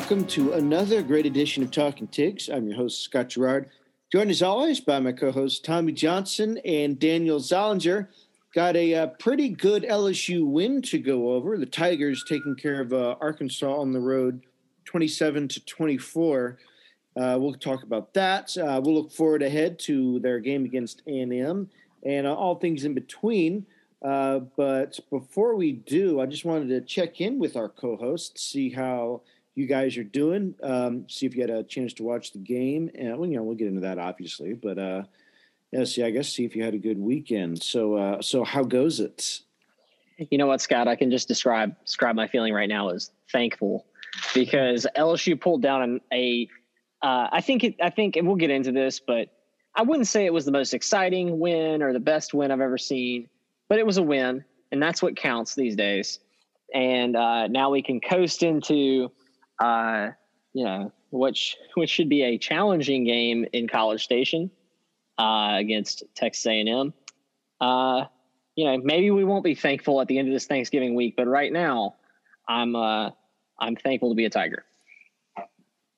Welcome to another great edition of Talking Tigs. I'm your host, Scott Gerard, joined as always by my co hosts, Tommy Johnson and Daniel Zollinger. Got a uh, pretty good LSU win to go over. The Tigers taking care of uh, Arkansas on the road, 27 to 24. Uh, we'll talk about that. Uh, we'll look forward ahead to their game against A&M and uh, all things in between. But before we do, I just wanted to check in with our co-hosts, see how you guys are doing, um, see if you had a chance to watch the game, and well, you know we'll get into that obviously, but uh, yeah, see, I guess see if you had a good weekend. So, uh, so how goes it? You know what, Scott? I can just describe describe my feeling right now as thankful because LSU pulled down a. Uh, I think it, I think, we'll get into this, but I wouldn't say it was the most exciting win or the best win I've ever seen but it was a win, and that's what counts these days. And uh, now we can coast into, uh, you know, which which should be a challenging game in College Station uh, against Texas A&M. Uh, you know, maybe we won't be thankful at the end of this Thanksgiving week, but right now, I'm uh, I'm thankful to be a Tiger.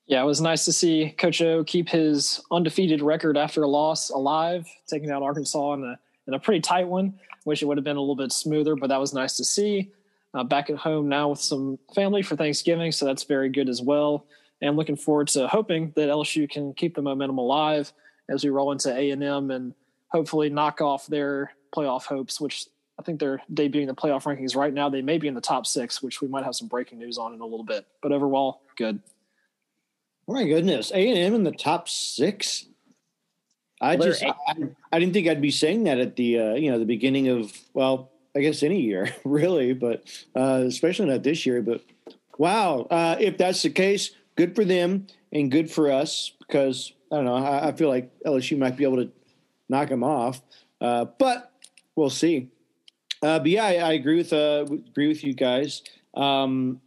Yeah, it was nice to see Coach O keep his undefeated record after a loss alive, taking down Arkansas in a in a pretty tight one. Wish it would have been a little bit smoother, but that was nice to see. Uh, back at home now with some family for Thanksgiving, so that's very good as well. And looking forward to hoping that LSU can keep the momentum alive as we roll into A and M and hopefully knock off their playoff hopes, which I think they're debuting the playoff rankings right now. They may be in the top six, which we might have some breaking news on in a little bit. But overall, good. My goodness, A and M in the top six. I just I, I, didn't think I'd be saying that at the uh, you know the beginning of well I guess any year really, but uh, especially not this year. But wow, uh, if that's the case, good for them and good for us because I don't know. I, I feel like LSU might be able to knock them off, uh, but we'll see. Uh, but yeah, I, I agree with uh, agree with you guys. Um,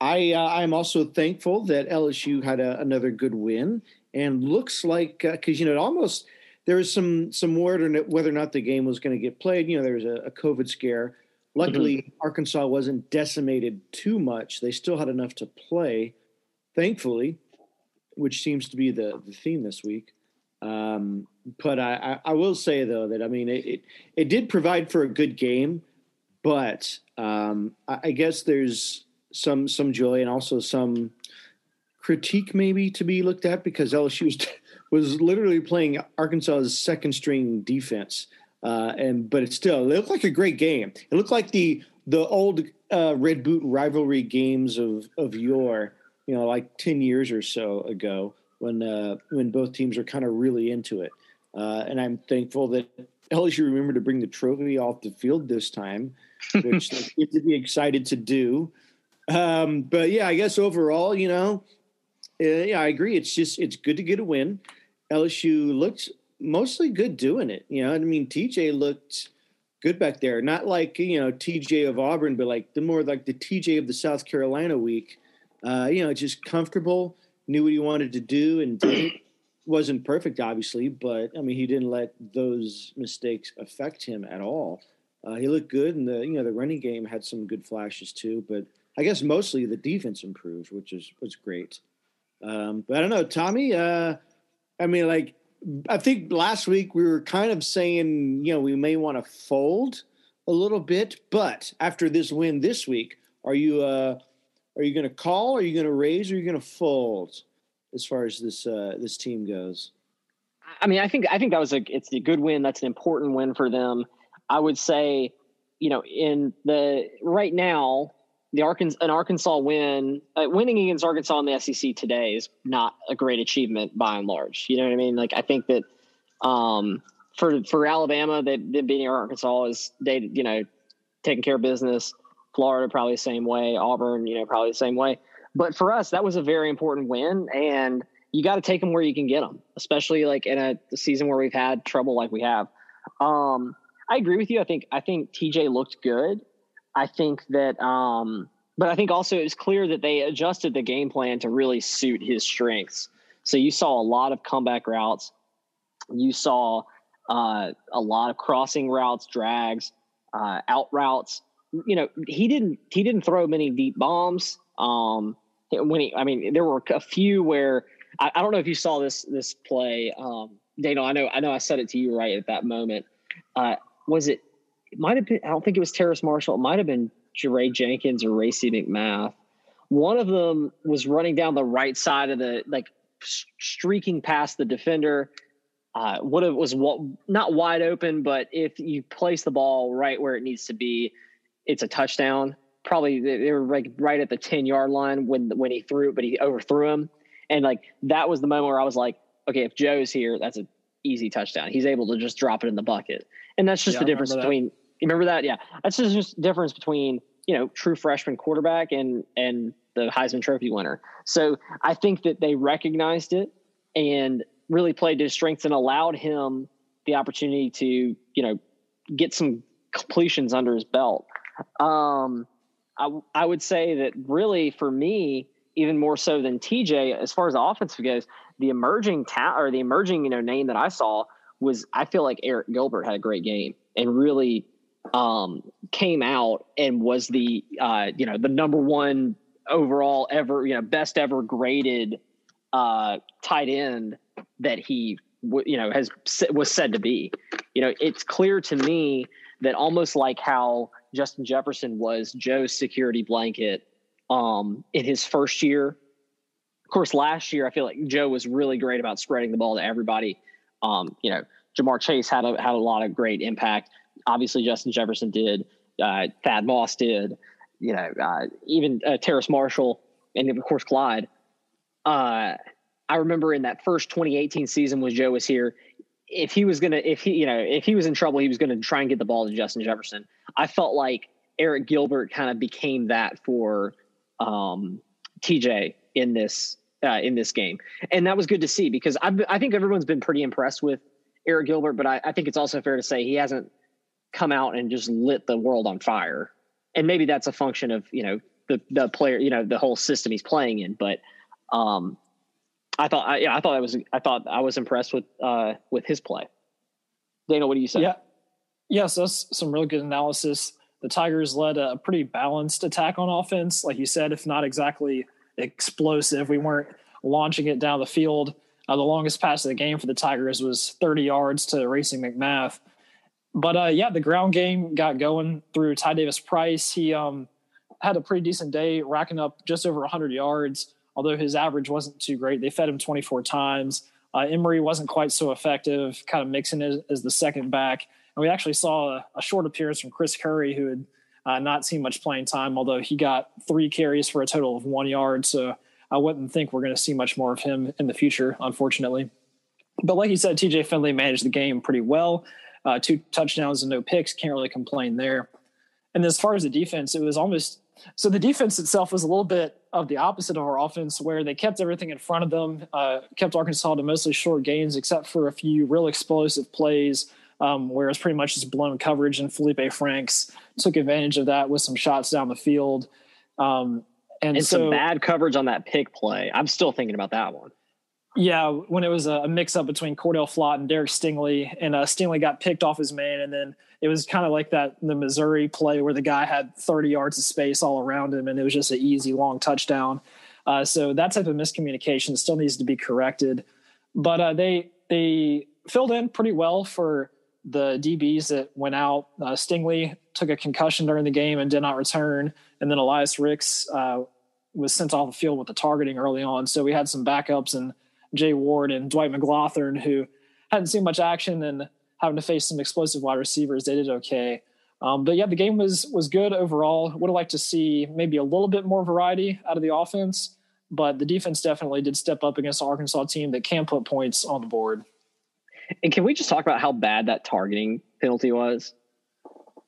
I I'm also thankful that LSU had a, another good win and looks like because uh, you know it almost there was some some word on whether or not the game was going to get played. You know, there was a, a COVID scare. Luckily, mm-hmm. Arkansas wasn't decimated too much. They still had enough to play, thankfully, which seems to be the, the theme this week. Um, but I, I, I, will say though that I mean it, it, it did provide for a good game, but um, I, I guess there's some some joy and also some critique maybe to be looked at because LSU was, literally playing Arkansas's second string defense. Uh, and but it still it looked like a great game. It looked like the the old uh, red boot rivalry games of of yore, you know, like ten years or so ago when uh, when both teams were kind of really into it. Uh, and I'm thankful that LSU remembered to bring the trophy off the field this time, which they to be excited to do. Um, but yeah, I guess overall, you know, yeah, I agree. It's just it's good to get a win. LSU looked mostly good doing it. You know, I mean, TJ looked good back there. Not like you know TJ of Auburn, but like the more like the TJ of the South Carolina week. Uh, you know, just comfortable, knew what he wanted to do, and didn't wasn't perfect, obviously, but I mean, he didn't let those mistakes affect him at all. Uh, he looked good, and the you know the running game had some good flashes too. But I guess mostly the defense improved, which is was great. Um, but I don't know, Tommy. Uh, I mean, like I think last week we were kind of saying, you know, we may want to fold a little bit, but after this win this week, are you uh, are you going to call? Are you going to raise? Or are you going to fold? As far as this uh, this team goes, I mean, I think I think that was a it's a good win. That's an important win for them. I would say, you know, in the right now, the Arkansas an Arkansas win, uh, winning against Arkansas in the SEC today is not a great achievement by and large. You know what I mean? Like I think that um, for for Alabama, that beating Arkansas is they you know taking care of business. Florida probably the same way. Auburn, you know, probably the same way. But for us, that was a very important win, and you got to take them where you can get them, especially like in a season where we've had trouble like we have. Um, I agree with you. I think I think TJ looked good. I think that, um, but I think also it's clear that they adjusted the game plan to really suit his strengths. So you saw a lot of comeback routes. You saw uh, a lot of crossing routes, drags, uh, out routes. You know, he didn't he didn't throw many deep bombs. Um, when he, I mean, there were a few where I, I don't know if you saw this this play, um, Daniel. I know, I know, I said it to you right at that moment. Uh, was it? It might have been. I don't think it was Terrace Marshall. It might have been Jaray Jenkins or Racey McMath. One of them was running down the right side of the like streaking past the defender. Uh, what it was what not wide open, but if you place the ball right where it needs to be, it's a touchdown. Probably they were like right at the ten yard line when when he threw it, but he overthrew him, and like that was the moment where I was like, okay, if Joe's here, that's an easy touchdown. He's able to just drop it in the bucket, and that's just yeah, the difference between. Remember that? Yeah, that's just difference between you know true freshman quarterback and and the Heisman Trophy winner. So I think that they recognized it and really played to his strengths and allowed him the opportunity to, you know, get some completions under his belt. Um, I, I would say that really for me, even more so than TJ, as far as the offensive goes, the emerging talent or the emerging, you know, name that I saw was I feel like Arik Gilbert had a great game and really um, came out and was the uh, you know the number one overall ever you know best ever graded uh, tight end that he you know has was said to be. You know, it's clear to me that almost like how Justin Jefferson was Joe's security blanket um, in his first year. Of course, last year I feel like Joe was really great about spreading the ball to everybody. Um, you know, Ja'Marr Chase had a had a lot of great impact. Obviously, Justin Jefferson did. Uh, Thad Moss did. You know, uh, even uh, Terrace Marshall, and of course Clyde. Uh, I remember in that first 2018 season when Joe was here, if he was gonna, if he, you know, if he was in trouble, he was gonna try and get the ball to Justin Jefferson. I felt like Arik Gilbert kind of became that for um, TJ in this uh, in this game, and that was good to see because I, I think everyone's been pretty impressed with Arik Gilbert, but I, I think it's also fair to say he hasn't come out and just lit the world on fire. And maybe that's a function of, you know, the, the player, you know, the whole system he's playing in. But um, I thought, I, yeah, I thought I was, I thought I was impressed with, uh, with his play. Dana, what do you say? Yeah. Yes, that's some really good analysis. The Tigers led a pretty balanced attack on offense. Like you said, if not exactly explosive, we weren't launching it down the field. Uh, the longest pass of the game for the Tigers was 30 yards to Racey McMath. But uh, yeah, the ground game got going through Ty Davis Price. He um, had a pretty decent day, racking up just over 100 yards, although his average wasn't too great. They fed him 24 times. Uh, wasn't quite so effective, kind of mixing it as the second back. And we actually saw a, a short appearance from Chris Curry, who had uh, not seen much playing time, although he got three carries for a total of one yard. So I wouldn't think we're going to see much more of him in the future, unfortunately. But like you said, TJ Finley managed the game pretty well uh, two touchdowns and no picks. Can't really complain there. And as far as the defense, it was almost so the defense itself was a little bit of the opposite of our offense, where they kept everything in front of them, uh, kept Arkansas to mostly short gains, except for a few real explosive plays, um, where it's pretty much just blown coverage. And Felipe Franks took advantage of that with some shots down the field. Um, and, and so, some bad coverage on that pick play. I'm still thinking about that one. Yeah, when it was a mix up between Cordale Flott and Derek Stingley, and uh, Stingley got picked off his man, and then it was kind of like that the Missouri play where the guy had 30 yards of space all around him, and it was just an easy long touchdown. Uh, so that type of miscommunication still needs to be corrected, but uh, they they filled in pretty well for the DBs that went out. Uh, Stingley took a concussion during the game and did not return, and then Elias Ricks uh, was sent off the field with the targeting early on. So we had some backups and Jay Ward and Dwight McGlothern, who hadn't seen much action and having to face some explosive wide receivers, they did okay. Um, but yeah, the game was was good overall. Would have liked to see maybe a little bit more variety out of the offense, but the defense definitely did step up against the Arkansas team that can put points on the board. And can we just talk about how bad that targeting penalty was?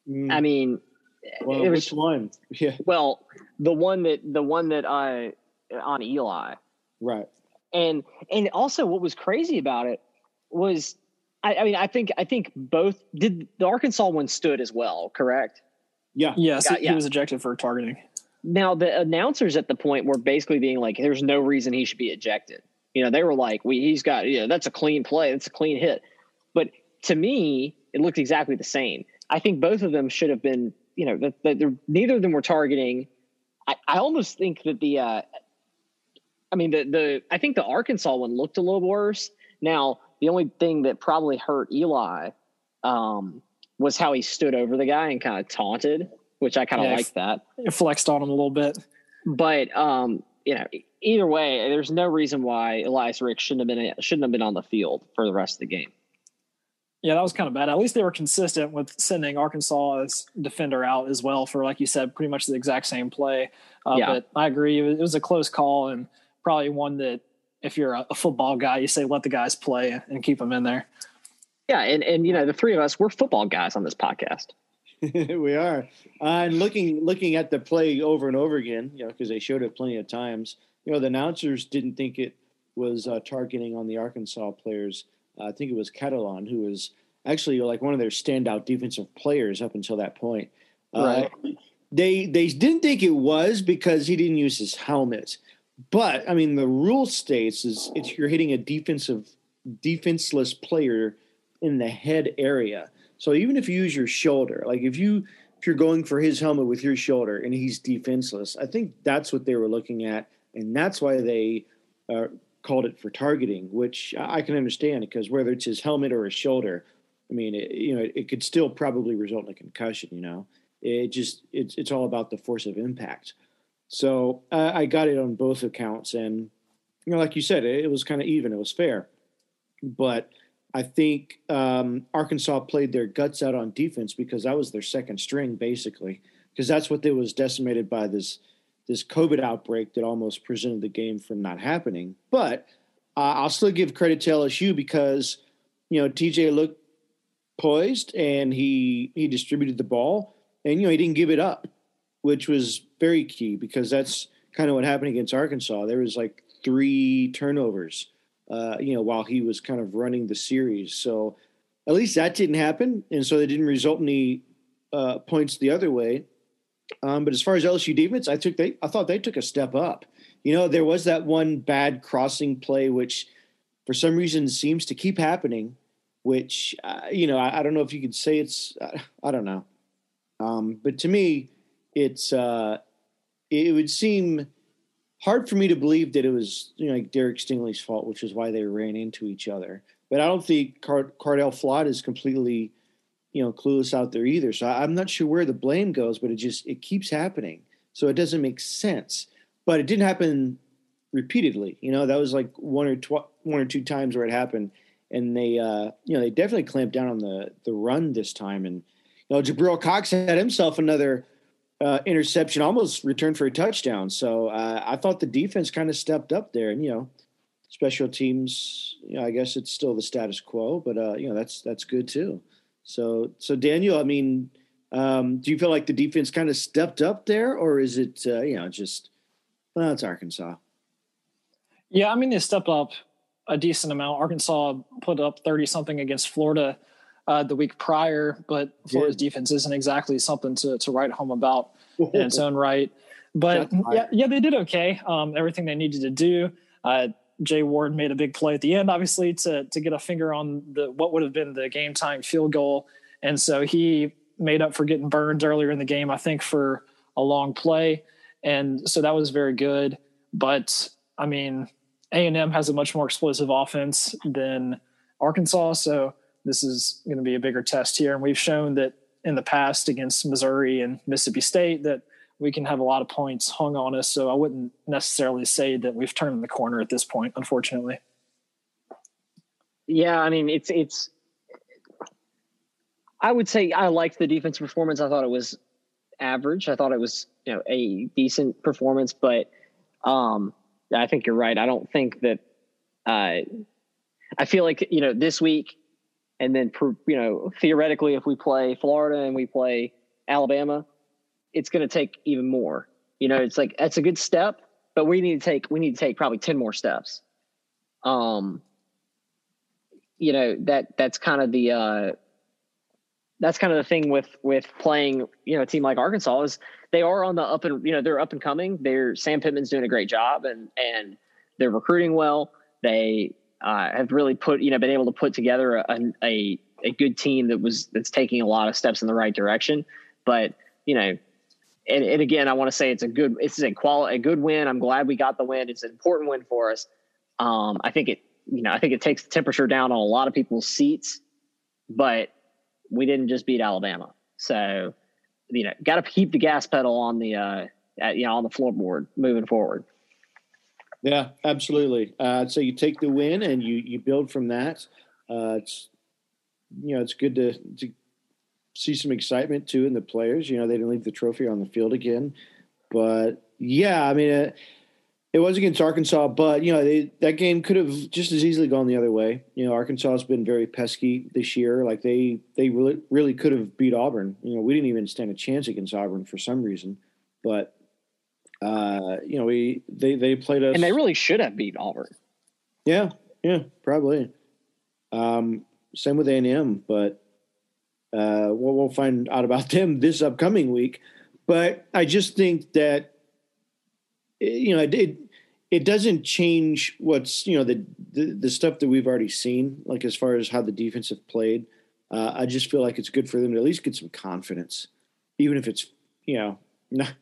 Mm. I mean, well, it was, which one? Yeah. Well, the one that the one that I on Eli. Right. And and also what was crazy about it was I, I mean I think I think both did the Arkansas one stood as well, correct? Yeah. Yes, yeah, he was ejected for targeting. Now the announcers at the point were basically being like, "There's no reason he should be ejected." You know, they were like, "We he's got yeah, that's a clean play, that's a clean hit." But to me, it looked exactly the same. I think both of them should have been. You know, that, that neither of them were targeting. I, I almost think that the, uh, I mean, the, the, I think the Arkansas one looked a little worse. Now, the only thing that probably hurt Eli um, was how he stood over the guy and kind of taunted, which I kind of yeah, liked that. It flexed on him a little bit. But um, you know, either way, there's no reason why Elias Rick shouldn't have been shouldn't have been on the field for the rest of the game. Yeah, that was kind of bad. At least they were consistent with sending Arkansas's defender out as well for, like you said, pretty much the exact same play. Uh, yeah. But I agree, it was a close call and probably one that if you're a football guy, you say let the guys play and keep them in there. Yeah, and and you know the three of us we're football guys on this podcast. we are, uh, and looking looking at the play over and over again, you know, because they showed it plenty of times. You know, the announcers didn't think it was uh, targeting on the Arkansas players. Uh, I think it was Catalon who was actually like one of their standout defensive players up until that point. Uh, right. They they didn't think it was because he didn't use his helmet. But I mean, the rule states is if you're hitting a defensive defenseless player in the head area. So even if you use your shoulder, like if you if you're going for his helmet with your shoulder and he's defenseless, I think that's what they were looking at, and that's why they uh, called it for targeting, which I can understand because whether it's his helmet or his shoulder, I mean, it, you know, it, it could still probably result in a concussion. You know, it just it's it's all about the force of impact. So uh, I got it on both accounts, and you know, like you said, it, it was kind of even. It was fair, but I think um, Arkansas played their guts out on defense because that was their second string, basically, because that's what they was decimated by this this COVID outbreak that almost prevented the game from not happening. But uh, I'll still give credit to LSU because you know TJ looked poised and he he distributed the ball and you know he didn't give it up, which was very key because that's kind of what happened against Arkansas. There was like three turnovers uh, you know, while he was kind of running the series. So at least that didn't happen, and so it didn't result in any uh, points the other way. Um, but as far as LSU defense, I took they I thought they took a step up. You know, there was that one bad crossing play which, for some reason, seems to keep happening. Which uh, you know, I, I, don't know if you could say it's uh, I don't know, um, but to me, it's uh, it would seem hard for me to believe that it was you know like Derek Stingley's fault, which is why they ran into each other. But I don't think Car- Cordale Flott is completely you know clueless out there either. So I, am not sure where the blame goes, but it just it keeps happening. So it doesn't make sense. But it didn't happen repeatedly. You know that was like one or tw- one or two times where it happened, and they uh, you know they definitely clamped down on the the run this time. And you know Jabril Cox had himself another uh, interception, almost returned for a touchdown. So uh, I thought the defense kind of stepped up there, and you know, special teams. You know, I guess it's still the status quo, but uh, you know that's that's good too. So so Daniel, I mean, um, do you feel like the defense kind of stepped up there, or is it uh, you know just well, it's Arkansas? Yeah, I mean they stepped up a decent amount. Arkansas put up thirty something against Florida uh, the week prior, but Florida's yeah. defense isn't exactly something to, to write home about in its own right. But yeah, yeah, they did okay. Um, everything they needed to do. Uh, Jay Ward made a big play at the end, obviously, to to get a finger on the what would have been the game time field goal, and so he made up for getting burned earlier in the game, I think, for a long play, and so that was very good. But I mean, A and M has a much more explosive offense than Arkansas, so this is going to be a bigger test here. And we've shown that in the past against Missouri and Mississippi State that we can have a lot of points hung on us. So I wouldn't necessarily say that we've turned the corner at this point, unfortunately. Yeah, I mean it's it's. I would say I liked the defense performance. I thought it was average. I thought it was you know a decent performance, but um, I think you're right. I don't think that. Uh, I feel like you know this week and then you know theoretically if we play Florida and we play Alabama, it's going to take even more. You know, it's like that's a good step, but we need to take we need to take probably ten more steps. Um, you know that that's kind of the uh, that's kind of the thing with with playing you know a team like Arkansas is they are on the up and you know they're up and coming. They're Sam Pittman's doing a great job and and they're recruiting well. They uh, have really put you know been able to put together a, a a good team that was that's taking a lot of steps in the right direction. But you know, and, and again, I want to say it's a good, it's a quality, a good win. I'm glad we got the win. It's an important win for us. Um, I think it, you know, I think it takes the temperature down on a lot of people's seats, but we didn't just beat Alabama. So, you know, got to keep the gas pedal on the, uh, at, you know, on the floorboard moving forward. Yeah, absolutely. Uh, so you take the win and you you build from that. Uh, it's you know it's good to, to see some excitement too in the players. You know, they didn't leave the trophy on the field again, but yeah, I mean, it, it was against Arkansas, but you know, they, that game could have just as easily gone the other way. You know, Arkansas has been very pesky this year. Like they they really really could have beat Auburn. You know, we didn't even stand a chance against Auburn for some reason, but uh, you know, we they they played us, and they really should have beat Auburn. Yeah, yeah, probably. Um, same with A and M, but uh, we'll, we'll find out about them this upcoming week. But I just think that you know it it doesn't change what's you know the, the, the stuff that we've already seen, like as far as how the defense have played. Uh, I just feel like it's good for them to at least get some confidence, even if it's you know not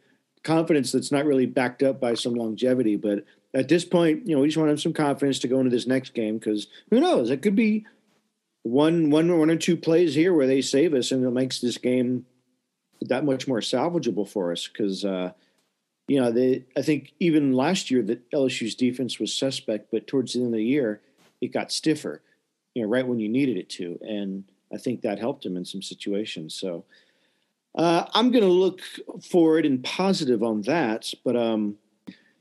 confidence that's not really backed up by some longevity. But at this point, you know, we just want to have some confidence to go into this next game because who knows? It could be one one one or two plays here where they save us and it makes this game that much more salvageable for us because uh, you know they I think even last year that LSU's defense was suspect, but towards the end of the year it got stiffer, you know, right when you needed it to, and I think that helped him in some situations. So uh, I'm going to look forward and positive on that. But um,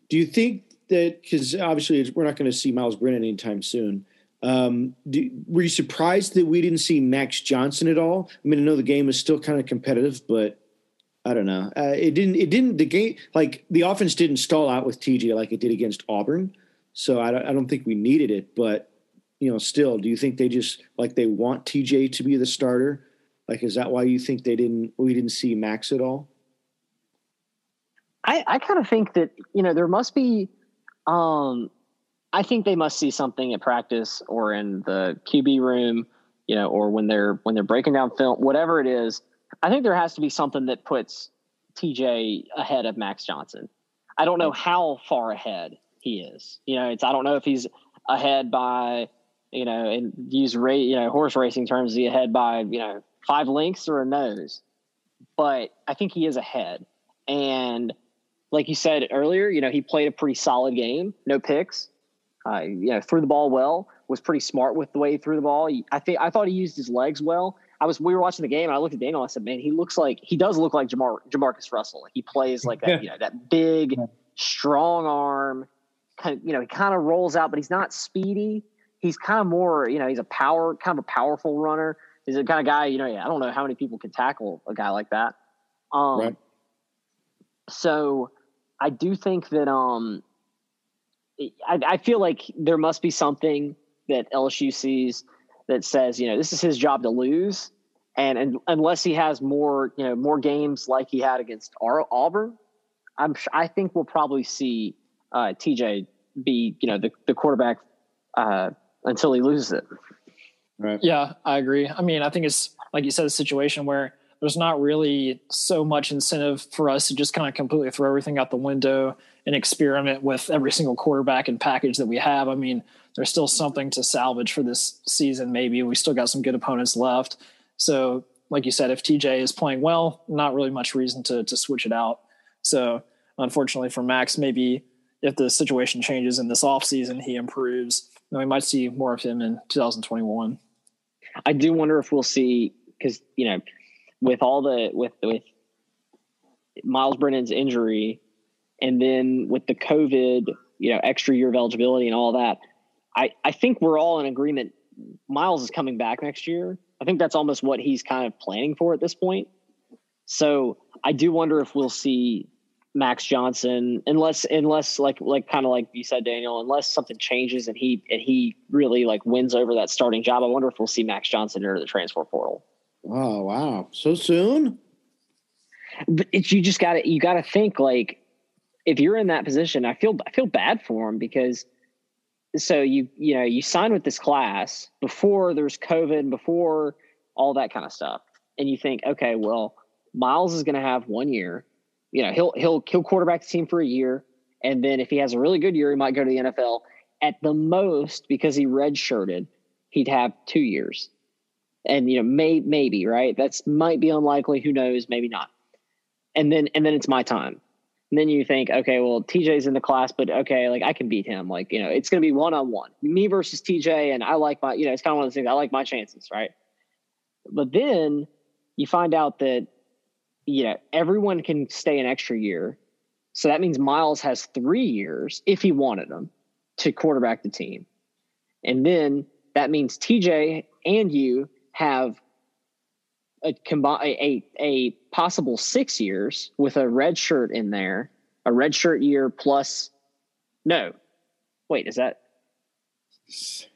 do you think that because obviously we're not going to see Myles Brennan anytime soon? Um, do, were you surprised that we didn't see Max Johnson at all? I mean, I know the game is still kind of competitive, but I don't know. Uh, it didn't. It didn't. The game, like the offense, didn't stall out with TJ like it did against Auburn. So I don't, I don't think we needed it. But you know, still, do you think they just like they want TJ to be the starter? Like, is that why you think they didn't? We didn't see Max at all. I, I kind of think that you know there must be um, I think they must see something at practice or in the QB room, you know, or when they're when they're breaking down film, whatever it is. I think there has to be something that puts TJ ahead of Max Johnson. I don't know how far ahead he is. You know, it's I don't know if he's ahead by you know, and use rate you know horse racing terms, is he ahead by you know five lengths or a nose? But I think he is ahead, and like you said earlier, you know, he played a pretty solid game, no picks uh, you know, threw the ball well. Was pretty smart with the way he threw the ball. He, I think I thought he used his legs well. I was we were watching the game and I looked at Daniel. I said, "Man, he looks like he does look like Jamar, Jamarcus Russell. He plays like that, you know, that big, strong arm. Kind of, you know, he kind of rolls out, but he's not speedy. He's kind of more, you know, he's a power, kind of a powerful runner. He's the kind of guy, you know, yeah, I don't know how many people can tackle a guy like that. Um, right. So I do think that um, I, I feel like there must be something that LSU sees that says, you know, this is his job to lose, and, and unless he has more, you know, more games like he had against Auburn, I'm I think we'll probably see uh, TJ be, you know, the the quarterback uh, until he loses it. Right. Yeah, I agree. I mean, I think it's like you said, a situation where there's not really so much incentive for us to just kind of completely throw everything out the window and experiment with every single quarterback and package that we have. I mean, there's still something to salvage for this season. Maybe we still got some good opponents left. So, like you said, if TJ is playing well, not really much reason to to switch it out. So, unfortunately for Max, maybe if the situation changes in this offseason, he improves, then we might see more of him in 2021. I do wonder if we'll see because you know, with all the with with Myles Brennan's injury, and then with the COVID, you know, extra year of eligibility and all that, I, I think we're all in agreement. Myles is coming back next year. I think that's almost what he's kind of planning for at this point. So I do wonder if we'll see Max Johnson, unless unless like like kind of like you said, Daniel, unless something changes and he and he really like wins over that starting job. I wonder if we'll see Max Johnson enter the transfer portal. Oh wow, so soon! But it's, you just got to you got to think like if you're in that position, I feel I feel bad for him because so you you know you sign with this class before there's COVID, before all that kind of stuff, and you think, okay, well, Myles is going to have one year. You know, he'll he'll he'll quarterback the team for a year, and then if he has a really good year, he might go to the NFL. At the most, because he redshirted, he'd have two years, and you know, may maybe right. That's might be unlikely. Who knows? Maybe not. And then and then it's my time. And then you think, okay, well, TJ's in the class, but okay, like I can beat him. Like, you know, it's going to be one on one, me versus TJ. And I like my, you know, it's kind of one of those things. I like my chances, right? But then you find out that, you know, everyone can stay an extra year. So that means Myles has three years if he wanted them to quarterback the team. And then that means TJ and you have a, a, a possible six years with a red shirt in there, a red shirt year plus. No, wait, is that?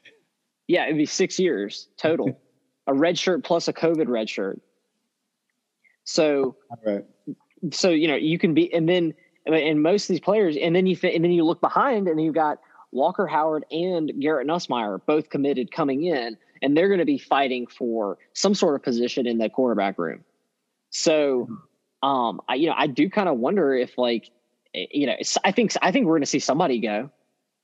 Yeah, it'd be six years total. a red shirt plus a COVID red shirt. So, right. so you know you can be, and then and most of these players, and then you and then you look behind, and you've got Walker Howard and Garrett Nussmeier both committed coming in and they're going to be fighting for some sort of position in the quarterback room. So, um, I, you know, I do kind of wonder if like, eh, you know, I think, I think we're going to see somebody go.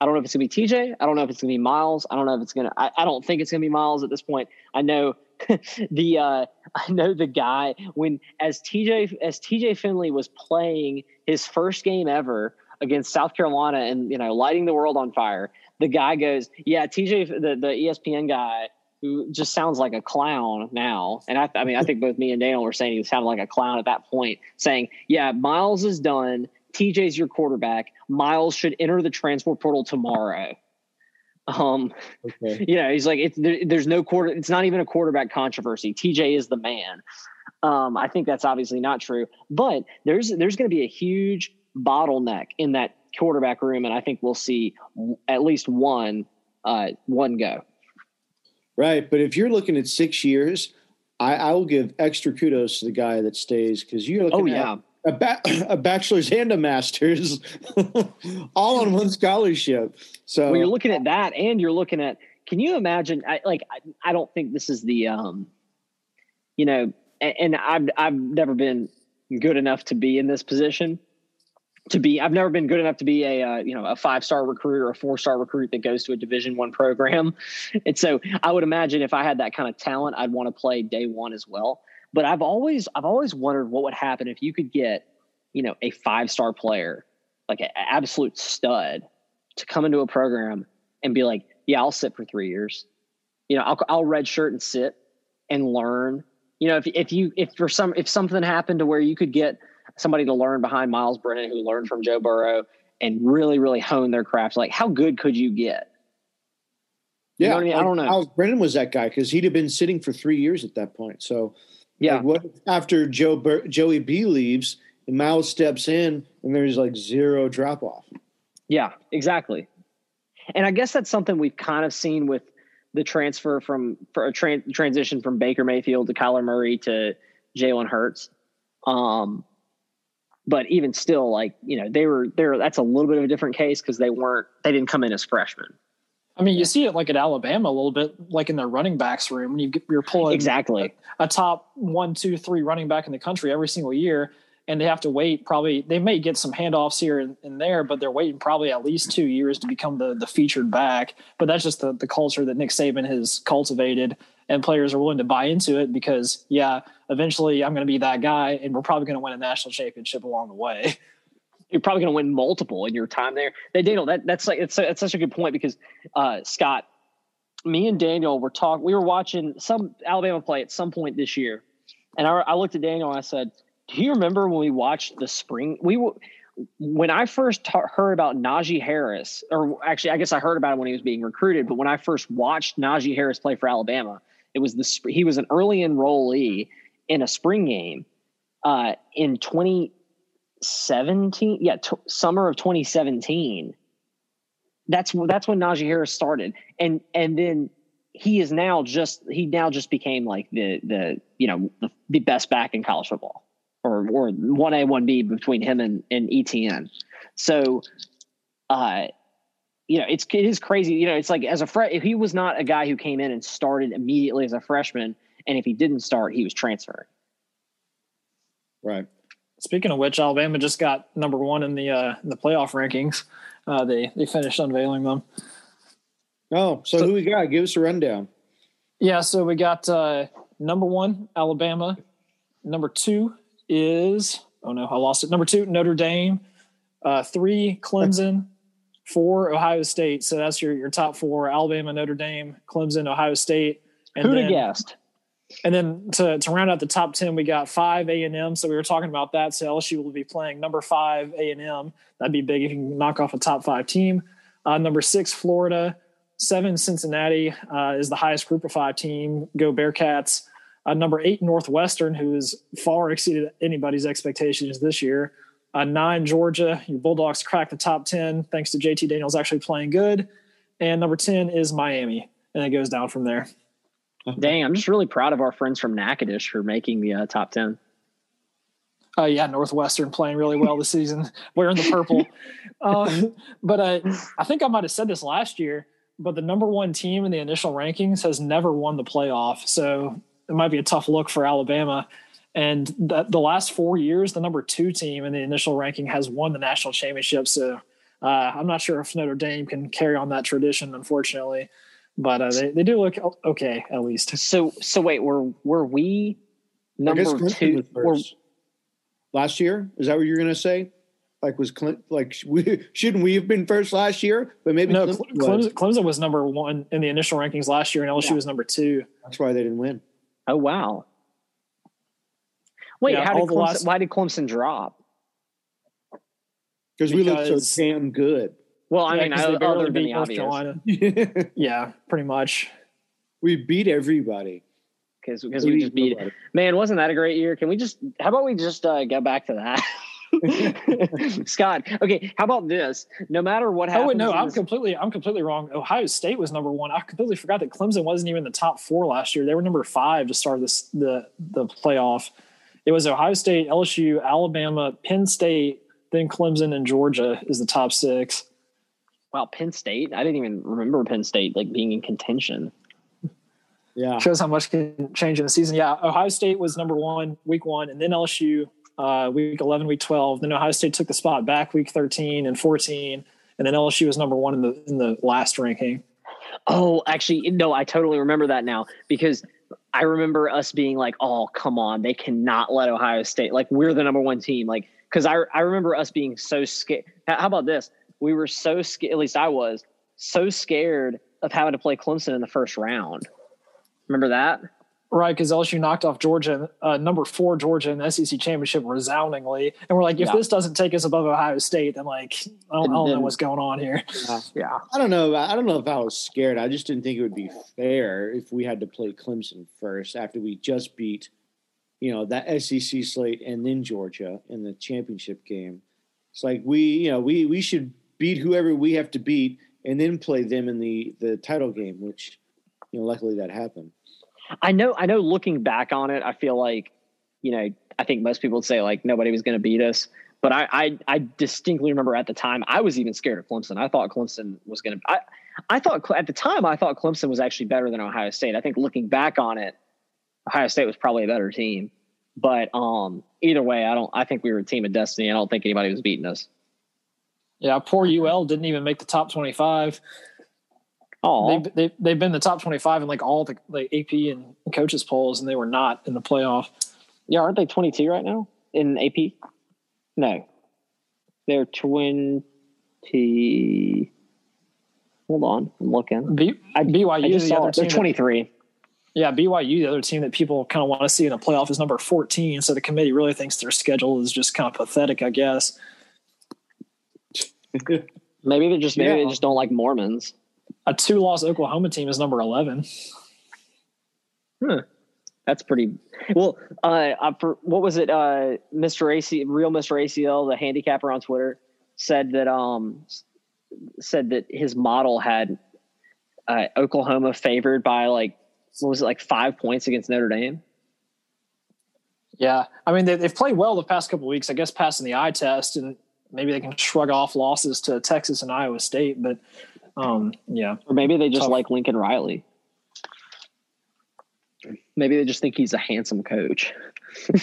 I don't know if it's going to be TJ. I don't know if it's going to be Myles. I don't know if it's going to, I don't think it's going to be Myles at this point. I know the, uh, I know the guy when, as TJ, as TJ Finley was playing his first game ever against South Carolina and, you know, lighting the world on fire, the guy goes, yeah, TJ, the, the ESPN guy who just sounds like a clown now. And I, I mean, I think both me and Daniel were saying he sounded like a clown at that point, saying, "Yeah, Myles is done. TJ's your quarterback. Myles should enter the transfer portal tomorrow." Um, okay. you know, he's like, it's, there, there's no quarter. It's not even a quarterback controversy. TJ is the man. Um, I think that's obviously not true, but there's there's going to be a huge bottleneck in that quarterback room, and I think we'll see at least one uh, one go. Right. But if you're looking at six years, I, I will give extra kudos to the guy that stays because you're looking oh, yeah. A, ba- a bachelor's and a master's all on one scholarship. So well, you're looking at that and you're looking at, can you imagine? I, like, I, I don't think this is the, um, you know, and, and I've, I've never been good enough to be in this position to be i've never been good enough to be a uh, you know a five star recruit or a four star recruit that goes to a division one program and so i would imagine if i had that kind of talent i'd want to play day one as well but i've always i've always wondered what would happen if you could get you know a five star player like an absolute stud to come into a program and be like yeah i'll sit for three years you know i'll, I'll red shirt and sit and learn you know if, if you if for some if something happened to where you could get somebody to learn behind Myles Brennan who learned from Joe Burrow and really, really hone their craft. Like, how good could you get? You yeah, I, mean? I, don't know. Brennan was that guy because he'd have been sitting for three years at that point. So, yeah, like what after Joe Bur- Joey B leaves and Myles steps in and there's like zero drop off. Yeah, exactly. And I guess that's something we've kind of seen with the transfer from for a tra- transition from Baker Mayfield to Kyler Murray to Jalen Hurts. Um, but even still, like you know, they were there. That's a little bit of a different case because they weren't. They didn't come in as freshmen. I mean, you see it like at Alabama a little bit, like in their running backs room when you you're pulling exactly a, a, top one, two, three running back in the country every single year, and they have to wait. Probably they may get some handoffs here and, and there, but they're waiting probably at least two years to become the the featured back. But that's just the the culture that Nick Saban has cultivated and players are willing to buy into it because yeah, eventually I'm going to be that guy, and we're probably going to win a national championship along the way. You're probably going to win multiple in your time there. They Daniel, that that's like it's it's such a good point because uh, Scott, me and Daniel were talking. We were watching some Alabama play at some point this year, and I, I looked at Daniel and I said, "Do you remember when we watched the spring? We were." when I first t- heard about Najee Harris, or actually, I guess I heard about him when he was being recruited, but when I first watched Najee Harris play for Alabama, it was the he was an early enrollee in a spring game uh, in 2017. Yeah, t- summer of 2017. That's that's when Najee Harris started, and and then he is now just he now just became like the the you know the, the best back in college football, or or one A one B between him and and Etienne. So, uh, you know, it's it is crazy. You know, it's like as a fre- if he was not a guy who came in and started immediately as a freshman, and if he didn't start, he was transferred. Right. Speaking of which, Alabama just got number one in the uh, in the playoff rankings. Uh, they they finished unveiling them. Oh, so, so who we got? Give us a rundown. Yeah, so we got uh, number one Alabama. Number two is oh no, I lost it. Number two Notre Dame. Uh, three Clemson. four Ohio State. So that's your your top four: Alabama, Notre Dame, Clemson, Ohio State. And Who'd have guessed? And then to, to round out the top ten, we got five A and M. So we were talking about that. So LSU will be playing number five A and M. That'd be big if you can knock off a top five team. Uh, number six Florida, seven Cincinnati uh, is the highest group of five team. Go Bearcats. Uh, number eight Northwestern, who has far exceeded anybody's expectations this year. Uh, nine Georgia. Your Bulldogs cracked the top ten thanks to JT Daniels actually playing good. And number ten is Miami, and it goes down from there. Dang, I'm just really proud of our friends from Natchitoches for making the uh, top 10. Uh, yeah, Northwestern playing really well this season, wearing the purple. uh, but I, I think I might have said this last year, but the number one team in the initial rankings has never won the playoff. So it might be a tough look for Alabama. And the, the last four years, the number two team in the initial ranking has won the national championship. So uh, I'm not sure if Notre Dame can carry on that tradition, unfortunately but uh, they, they do look okay at least. So so wait, were were we number two? Were, last year? Is that what you're going to say? Like was Clint, like we, shouldn't we have been first last year? But maybe no. Clemson was. Clemson was number one in the initial rankings last year, and LSU yeah. was number two. That's why they didn't win. Oh wow! Wait, yeah, how did Clemson, last, why did Clemson drop? Because we looked so damn good. Well, I yeah, mean, I, other than the obvious. Carolina. yeah, pretty much. We beat everybody because because we, we, just beat. Nobody. Man, wasn't that a great year? Can we just? How about we just uh, get back to that? Scott. Okay, how about this? No matter what happens. Oh wait, no, I'm this... completely I'm completely wrong. Ohio State was number one. I completely forgot that Clemson wasn't even in the top four last year. They were number five to start this the the playoff. It was Ohio State, LSU, Alabama, Penn State, then Clemson and Georgia is the top six. Wow, Penn State. I didn't even remember Penn State like being in contention. Yeah, shows how much can change in the season. Yeah, Ohio State was number one week one, and then LSU uh, week eleven, week twelve. Then Ohio State took the spot back week thirteen and fourteen, and then LSU was number one in the in the last ranking. Oh, actually, no, I totally remember that now because I remember us being like, "Oh, come on, they cannot let Ohio State like we're the number one team." Like, because I I remember us being so scared. How about this? We were so scared, at least I was, so scared of having to play Clemson in the first round. Remember that? Right, because LSU knocked off Georgia, uh, number four Georgia in the SEC championship resoundingly, and we're like, if yeah. this doesn't take us above Ohio State, then like, I don't, I don't know what's going on here. Yeah. yeah, I don't know. I don't know if I was scared. I just didn't think it would be fair if we had to play Clemson first after we just beat, you know, that SEC slate and then Georgia in the championship game. It's like we, you know, we we should beat whoever we have to beat, and then play them in the the title game. Which, you know, luckily that happened. I know. I know. Looking back on it, I feel like, you know, I think most people would say like nobody was going to beat us. But I, I, I distinctly remember at the time I was even scared of Clemson. I thought Clemson was going to. I, thought at the time I thought Clemson was actually better than Ohio State. I think looking back on it, Ohio State was probably a better team. But um, either way, I don't. I think we were a team of destiny. I don't think anybody was beating us. Yeah, poor UL didn't even make the top 25. Oh, they, they, they've been the top 25 in like all the like AP and coaches polls, and they were not in the playoff. Yeah, aren't they 22 right now in AP? No, they're 20. Hold on, I'm looking. B, I, BYU, I the other they're 23. That, yeah, BYU, the other team that people kind of want to see in the playoff, is number 14. So the committee really thinks their schedule is just kind of pathetic, I guess. Maybe they just maybe yeah. they just don't like Mormons. A two loss Oklahoma team is number eleven. Hmm. That's pretty well. Uh, uh, for what was it? Uh, Mr. AC, real Mr. ACL, the handicapper on Twitter, said that um said that his model had uh, Oklahoma favored by like what was it like five points against Notre Dame. Yeah, I mean they, have played well the past couple weeks. I guess passing the eye test, and maybe they can shrug off losses to Texas and Iowa State, but um, yeah. Or maybe they just Tough. like Lincoln Riley. Maybe they just think he's a handsome coach.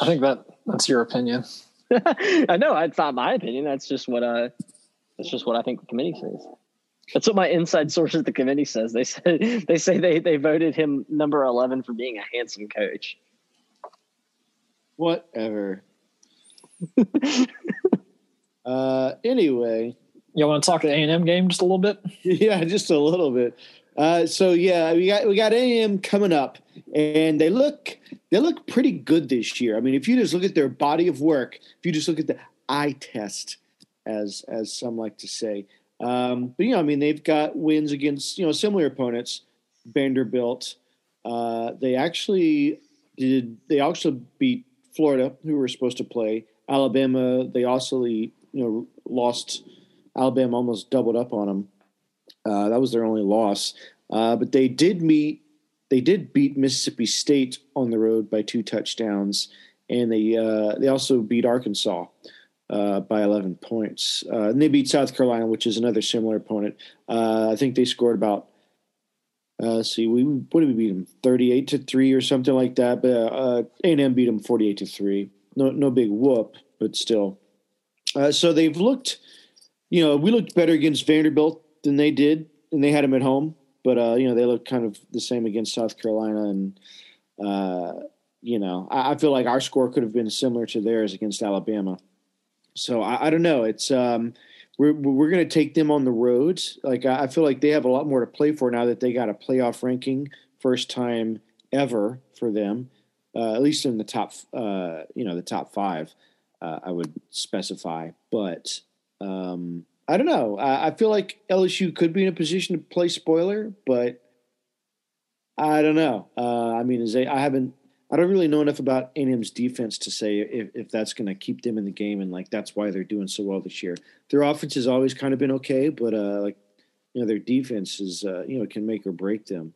I think that that's your opinion. I know it's not my opinion. That's just what I. That's just what I think the committee says. That's what my inside source at the committee says. They said they say they they voted him number eleven for being a handsome coach. Whatever. Uh, anyway, y'all want to talk the A and M game just a little bit? Yeah, just a little bit. Uh, so yeah, we got we got A and M coming up, and they look they look pretty good this year. I mean, if you just look at their body of work, if you just look at the eye test, as as some like to say, um, but you know, I mean, they've got wins against you know similar opponents, Vanderbilt. Uh, they actually did. They also beat Florida, who were supposed to play Alabama. They also you know lost. Alabama almost doubled up on them. Uh, that was their only loss. Uh, but they did meet. They did beat Mississippi State on the road by two touchdowns, and they uh, they also beat Arkansas uh, by 11 points. Uh, and they beat South Carolina, which is another similar opponent. Uh, I think they scored about. See, we what did we beat them? 38 to three or something like that. But uh, A&M beat them 48 to three. No, no big whoop, but still. Uh, so they've looked. You know, we looked better against Vanderbilt than they did, and they had them at home. But uh, you know, they looked kind of the same against South Carolina, and uh, you know, I, I, feel like our score could have been similar to theirs against Alabama. So I, I don't know. It's um, we're we're going to take them on the road. Like I, I feel like they have a lot more to play for now that they got a playoff ranking, first time ever for them, uh, at least in the top, uh, you know, the top five. Uh, I would specify, but um, I don't know. I, I, feel like LSU could be in a position to play spoiler, but I don't know. Uh, I mean, they, I haven't I don't really know enough about A&M's defense to say if, if that's going to keep them in the game and like that's why they're doing so well this year. Their offense has always kind of been okay, but uh, like you know their defense is uh, you know can make or break them.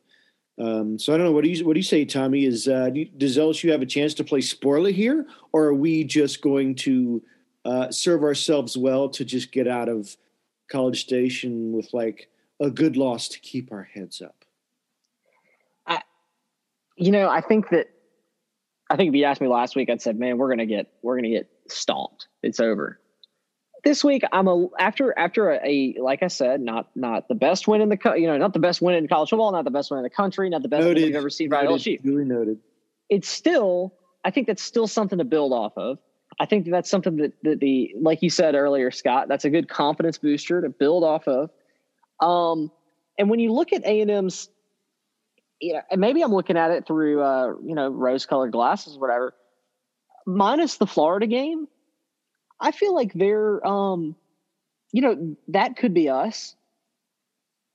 Um, so I don't know. What do you what do you say, Tommy? Is uh, do you, does LSU have a chance to play spoiler here, or are we just going to uh, serve ourselves well to just get out of College Station with like a good loss to keep our heads up? I, you know, I think that I think if you asked me last week, I'd said, "Man, we're gonna get we're gonna get stomped. It's over." This week, I'm a after after a, a like I said, not not the best win in the you know not the best win in college football, not the best win in the country, not the best noted, win we've ever seen by LSU. Really noted. It's still, I think that's still something to build off of. I think that's something that, that the like you said earlier, Scott. That's a good confidence booster to build off of. Um, and when you look at A and M's you know, and maybe I'm looking at it through, uh, you know, rose colored glasses, whatever. Minus the Florida game, I feel like they're, um, you know, that could be us.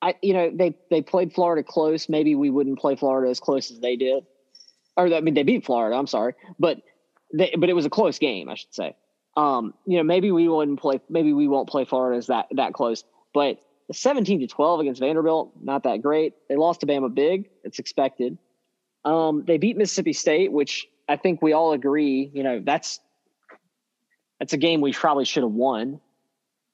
I, you know, they they played Florida close. Maybe we wouldn't play Florida as close as they did, or I mean, they beat Florida. I'm sorry, but they, but it was a close game, I should say. Um, you know, maybe we wouldn't play. Maybe we won't play Florida as that that close, but 17 to 12 against Vanderbilt, not that great. They lost to Bama big. It's expected. Um, they beat Mississippi State, which I think we all agree, you know, that's that's a game we probably should have won.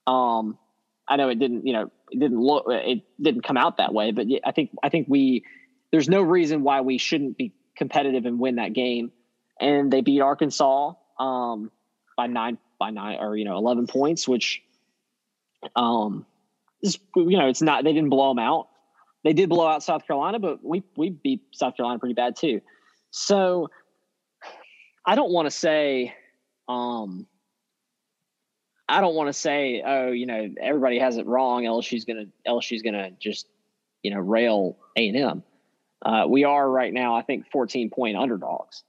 Um, I know it didn't, you know, it didn't look, it didn't come out that way, but I think I think we there's no reason why we shouldn't be competitive and win that game. And they beat Arkansas um, by nine by nine or you know eleven points, which um, is, you know, it's not they didn't blow them out. They did blow out South Carolina, but we we beat South Carolina pretty bad too. So I don't want to say um I don't want to say, oh, you know, everybody has it wrong. LSU's gonna LSU's gonna just, you know, rail A and M. Uh, we are right now, I think, 14 point underdogs.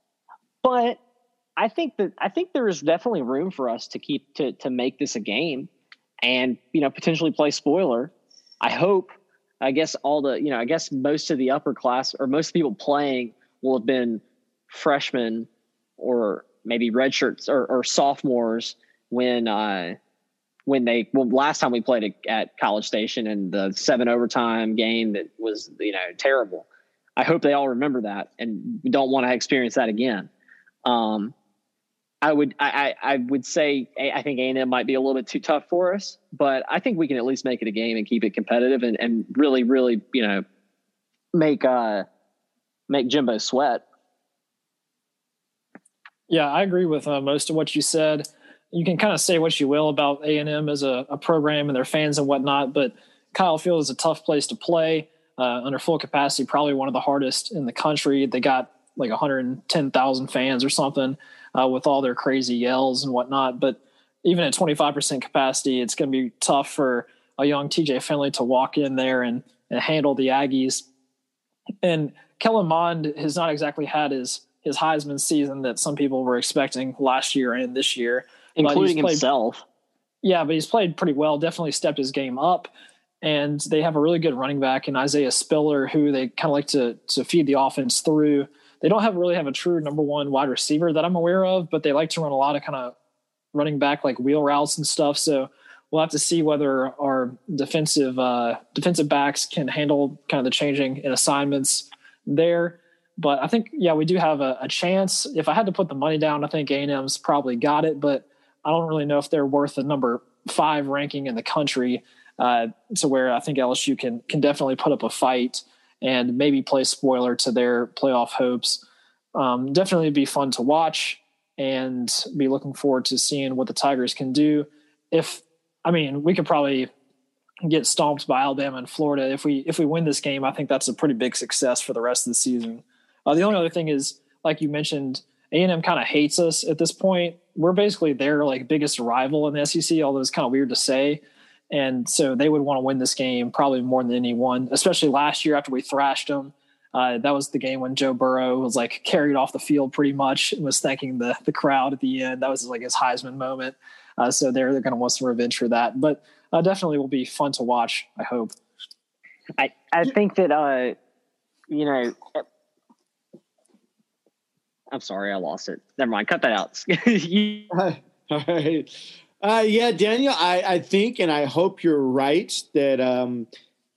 But I think that I think there is definitely room for us to keep to to make this a game and you know potentially play spoiler. I hope. I guess all the you know I guess most of the upper class or most people playing will have been freshmen or maybe redshirts or, or sophomores when uh, when they well last time we played at College Station and the seven overtime game that was you know terrible. I hope they all remember that and don't want to experience that again. Um, I would I, I would say I think A and M might be a little bit too tough for us, but I think we can at least make it a game and keep it competitive and, and really really you know make uh make Jimbo sweat. Yeah, I agree with uh, most of what you said. You can kind of say what you will about A and M as a, a, program and their fans and whatnot, but Kyle Field is a tough place to play uh, under full capacity. Probably one of the hardest in the country. They got like 110,000 fans or something uh, with all their crazy yells and whatnot. But even at 25% capacity, it's going to be tough for a young TJ Finley to walk in there and, and handle the Aggies. And Kellen Mond has not exactly had his his Heisman season that some people were expecting last year and this year, including played, himself. Yeah, but he's played pretty well. Definitely stepped his game up, and they have a really good running back in Isaiah Spiller, who they kind of like to to feed the offense through. They don't have really have a true number one wide receiver that I'm aware of, but they like to run a lot of kind of running back like wheel routes and stuff. So we'll have to see whether our defensive uh, defensive backs can handle kind of the changing in assignments there. But I think yeah, we do have a, a chance. If I had to put the money down, I think A&M's probably got it, but I don't really know if they're worth the number five ranking in the country. Uh, to where I think LSU can can definitely put up a fight and maybe play spoiler to their playoff hopes. Um, definitely be fun to watch and be looking forward to seeing what the Tigers can do. If I mean, we could probably get stomped by Alabama and Florida if we if we win this game. I think that's a pretty big success for the rest of the season. Uh, the only other thing is, like you mentioned, A and M kind of hates us at this point. We're basically their like biggest rival in the SEC, although it's kind of weird to say. And so they would want to win this game probably more than anyone, especially last year after we thrashed them. Uh, that was the game when Joe Burrow was like carried off the field pretty much and was thanking the the crowd at the end. That was like his Heisman moment. Uh, so they're they're going to want some revenge for that. But uh, definitely will be fun to watch. I hope. I I think that uh, you know. I'm sorry, I lost it. Never mind. Cut that out. All right. Uh, yeah, Daniel, I, I think and I hope you're right that um,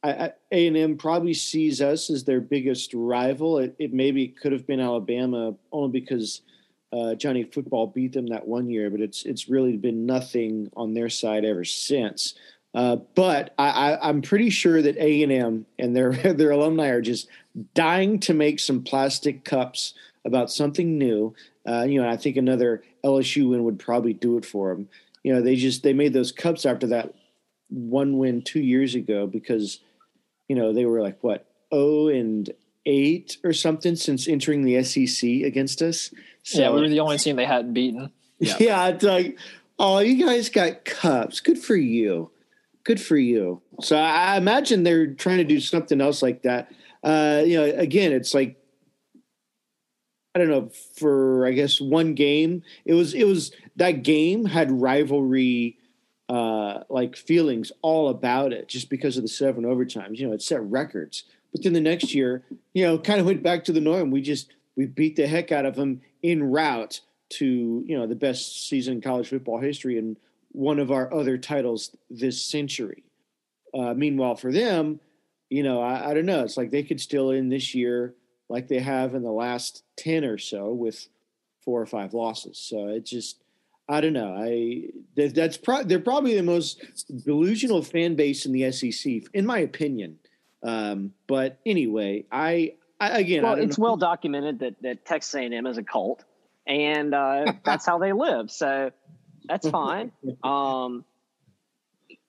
A and M probably sees us as their biggest rival. It, it maybe could have been Alabama only because uh, Johnny Football beat them that one year, but it's it's really been nothing on their side ever since. Uh, but I, am pretty sure that A and M and their their alumni are just dying to make some plastic cups about something new. Uh, you know, I think another LSU win would probably do it for them you know they just they made those cups after that one win two years ago because you know they were like what oh and eight or something since entering the SEC against us. So, yeah, we were the only team they hadn't beaten. Yeah, yeah it's like oh, you guys got cups. Good for you. Good for you. So I imagine they're trying to do something else like that. Uh, you know, again, it's like I don't know for I guess one game. It was it was that game had rivalry uh, like feelings all about it just because of the seven overtimes. You know, it set records. But then the next year, you know, kind of went back to the norm. We just we beat the heck out of them in route to you know the best season in college football history and one of our other titles this century. Uh, meanwhile, for them, you know, I, I don't know. It's like they could still in this year like they have in the last 10 or so with four or five losses. So it just, I don't know. I that's pro- they're probably the most delusional fan base in the SEC, in my opinion. Um, but anyway, I, I again, well, I it's know. well documented that that Texas A&M is a cult, and uh, that's how they live. So that's fine. Um,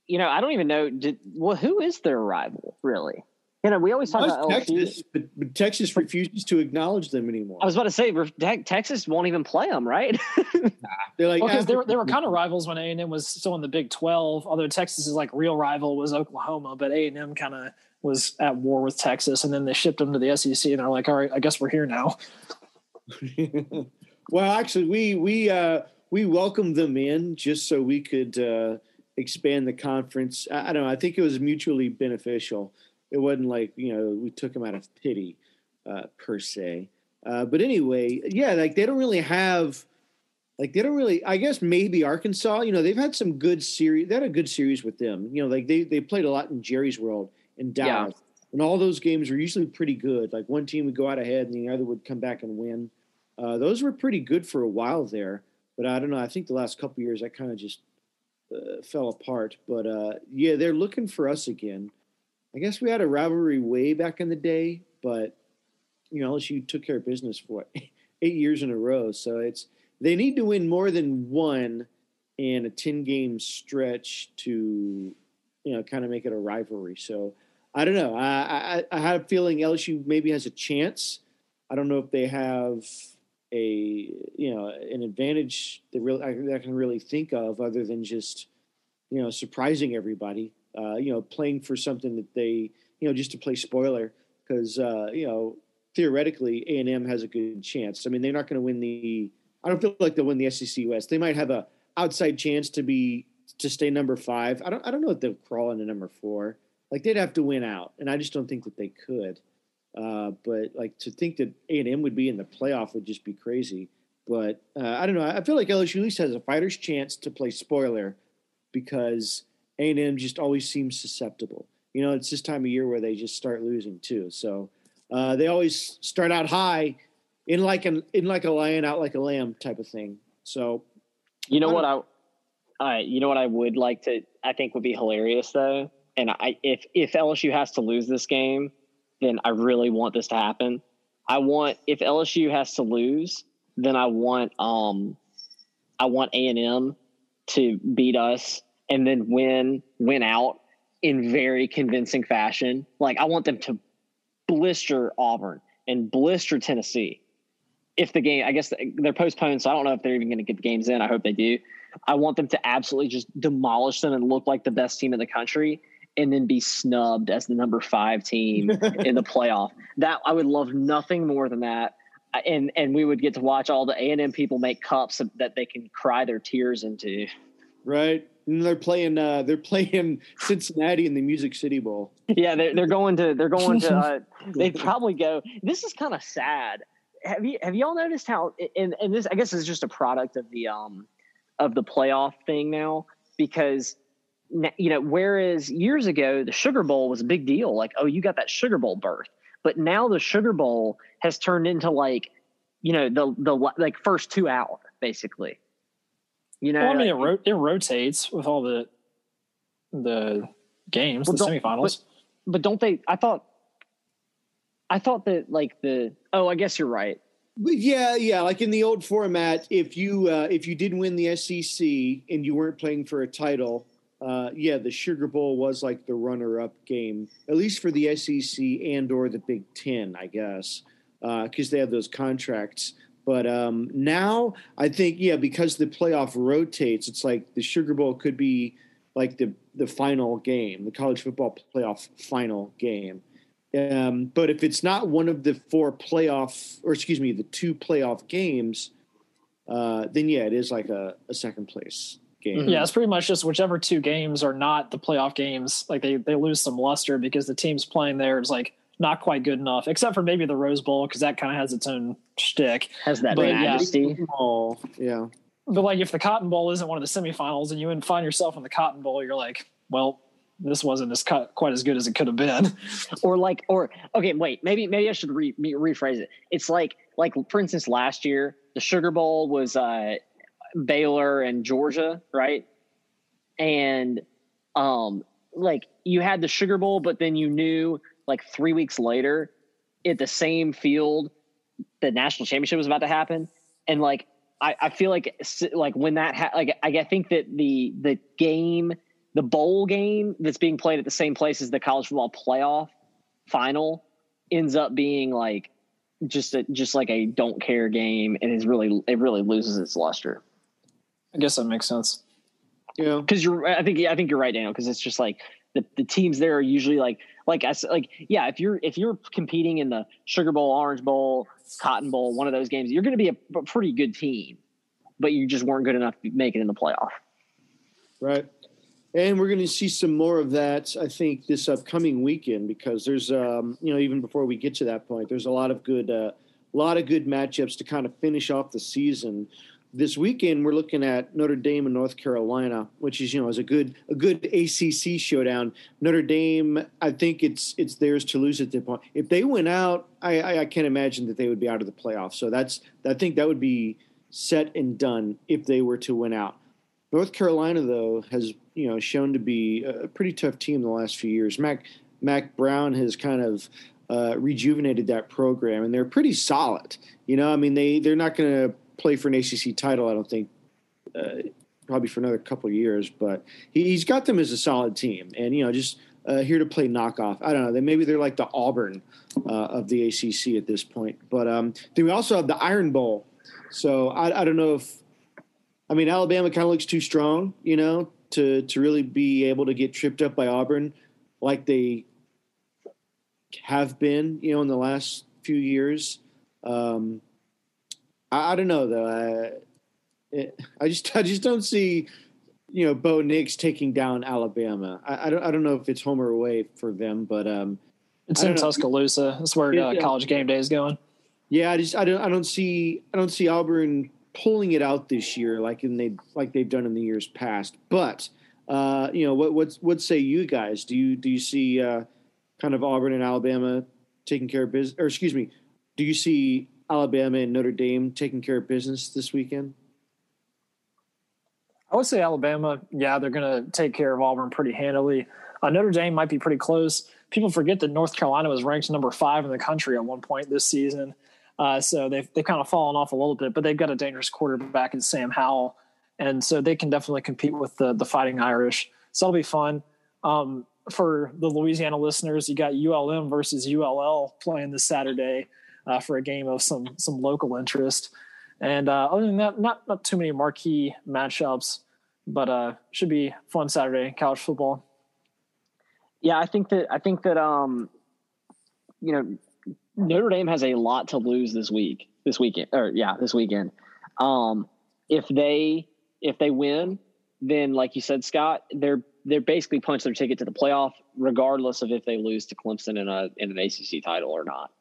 you know, I don't even know. Did, well, who is their rival really? You know, we always talk about Texas, LSU. But, but, Texas refuses to acknowledge them anymore. I was about to say, Texas won't even play them, right? nah, they're like because well, they were they were kind of rivals when A and M was still in the Big Twelve. Although Texas's like real rival was Oklahoma, but A and M kind of was at war with Texas, and then they shipped them to the SEC, and they're like, all right, I guess we're here now. well, actually, we we uh, we welcomed them in just so we could uh, expand the conference. I, I don't know. I think it was mutually beneficial it wasn't like you know we took him out of pity uh, per se. Uh, but anyway, yeah, like they don't really have like they don't really. I guess maybe Arkansas. You know, they've had some good series. They had a good series with them. You know, like they they played a lot in Jerry's World in Dallas, yeah. and all those games were usually pretty good. Like one team would go out ahead, and the other would come back and win. Uh, those were pretty good for a while there. But I don't know. I think the last couple years, I kind of just uh, fell apart. But uh, yeah, they're looking for us again. I guess we had a rivalry way back in the day, but you know, LSU took care of business for eight years in a row. So it's they need to win more than one in a 10 game stretch to, you know, kind of make it a rivalry. So I don't know. I, I, I have a feeling LSU maybe has a chance. I don't know if they have a you know an advantage that really I, I can really think of other than just you know surprising everybody. Uh, you know, playing for something that they you know just to play spoiler because uh, you know theoretically A and M has a good chance. I mean, they're not going to win the. I don't feel like they'll win the SEC West. They might have a outside chance to be to stay number five. I don't. I don't know if they'll crawl into number four. Like they'd have to win out, and I just don't think that they could. Uh, but like to think that A and M would be in the playoff would just be crazy. But uh, I don't know. I feel like LSU at least has a fighter's chance to play spoiler because A and M just always seems susceptible. You know, it's this time of year where they just start losing too. So uh, they always start out high, in like an in like a lion, out like a lamb type of thing. So, you know what I, I you know what I would like to I think would be hilarious though, and I if if LSU has to lose this game then I really want this to happen. I want if LSU has to lose, then I want um I want A and M to beat us and then win win out in very convincing fashion. Like I want them to blister Auburn and blister Tennessee. If the game, I guess they're postponed, so I don't know if they're even going to get the games in. I hope they do. I want them to absolutely just demolish them and look like the best team in the country and then be snubbed as the number five team in the playoff. That I would love nothing more than that. And and we would get to watch all the A and M people make cups that they can cry their tears into. Right. And they're playing. Uh, they're playing Cincinnati in the Music City Bowl. Yeah, they're they're going to. They're going to. Uh, they'd probably go. This is kind of sad. Have you have y'all noticed how? And and this I guess is just a product of the um of the playoff thing now because you know, whereas years ago the Sugar Bowl was a big deal, like oh, you got that Sugar Bowl berth, but now the Sugar Bowl has turned into like, you know, the the like first two hour basically. You know, well, I mean, it, ro- it rotates with all the the games, well, the semifinals. But, but don't they? I thought, I thought that like the oh, I guess you're right. Yeah, yeah. Like in the old format, if you uh, if you did win the SEC and you weren't playing for a title, uh, yeah, the Sugar Bowl was like the runner-up game, at least for the SEC and or the Big Ten, I guess, because uh, they have those contracts. But um, now I think, yeah, because the playoff rotates, it's like the Sugar Bowl could be like the the final game, the college football playoff final game. Um, but if it's not one of the four playoff, or excuse me, the two playoff games, uh, then yeah, it is like a, a second place game. Yeah, it's pretty much just whichever two games are not the playoff games. Like they they lose some luster because the teams playing there is like not quite good enough, except for maybe the Rose Bowl because that kind of has its own shtick. Has that but, majesty? Yeah. Oh, yeah. But like, if the Cotton Bowl isn't one of the semifinals, and you find yourself in the Cotton Bowl, you're like, well, this wasn't as cut, quite as good as it could have been. or like, or okay, wait, maybe maybe I should re, rephrase it. It's like like for instance, last year the Sugar Bowl was uh, Baylor and Georgia, right? And um like you had the Sugar Bowl, but then you knew like three weeks later at the same field the national championship was about to happen. And like I, I feel like like when that ha- like I, I think that the the game the bowl game that's being played at the same place as the college football playoff final ends up being like just a, just like a don't care game and is really it really loses its luster. I guess that makes sense. Yeah, because you're. I think. I think you're right, Daniel. Because it's just like the, the teams there are usually like like I like yeah. If you're if you're competing in the Sugar Bowl, Orange Bowl, Cotton Bowl, one of those games, you're going to be a, a pretty good team, but you just weren't good enough to make it in the playoff. Right. And we're going to see some more of that, I think, this upcoming weekend because there's, um, you know, even before we get to that point, there's a lot of good, a uh, lot of good matchups to kind of finish off the season this weekend we're looking at Notre Dame and North Carolina, which is you know is a good a good ACC showdown. Notre Dame, I think it's it's theirs to lose at the point. If they went out, I, I, I can't imagine that they would be out of the playoffs. So that's I think that would be set and done if they were to win out. North Carolina though has you know shown to be a pretty tough team the last few years. Mack Mack Brown has kind of uh, rejuvenated that program, and they're pretty solid. You know, I mean they they're not going to play for an ACC title. I don't think. Uh, probably for another couple years, but he, has got them as a solid team, and you know, just uh, here to play knockoff. I don't know. Then maybe they're like the Auburn uh, of the ACC at this point. But um, then we also have the Iron Bowl. So I, I don't know if I mean Alabama kind of looks too strong, you know, to to really be able to get tripped up by Auburn like they have been, you know, in the last few years. Um, I, I don't know though. I, it, I just I just don't see you know Bo Nix taking down Alabama. I, I, don't I don't know if it's home or away for them, but um, it's in Tuscaloosa. That's where uh, college game day is going. Yeah, I just I don't I don't see I don't see Auburn pulling it out this year like in they like they've done in the years past. But uh, you know what what what say you guys? Do you do you see uh, kind of Auburn and Alabama taking care of business? Or excuse me, do you see Alabama and Notre Dame taking care of business this weekend? I would say Alabama, yeah, they're going to take care of Auburn pretty handily. Uh, Notre Dame might be pretty close. People forget that North Carolina was ranked number five in the country at one point this season. Uh, so they've, they've kind of fallen off a little bit, but they've got a dangerous quarterback in Sam Howell. And so they can definitely compete with the, the Fighting Irish. So it'll be fun. Um, for the Louisiana listeners, you got ULM versus ULL playing this Saturday uh, for a game of some some local interest. And uh, other than that, not not too many marquee matchups, but uh, should be fun Saturday college football. Yeah, I think that I think that um, you know, Notre Dame has a lot to lose this week, this weekend, or yeah, this weekend. Um, if they if they win, then like you said, Scott, they're they're basically punch their ticket to the playoff, regardless of if they lose to Clemson in a in an ACC title or not.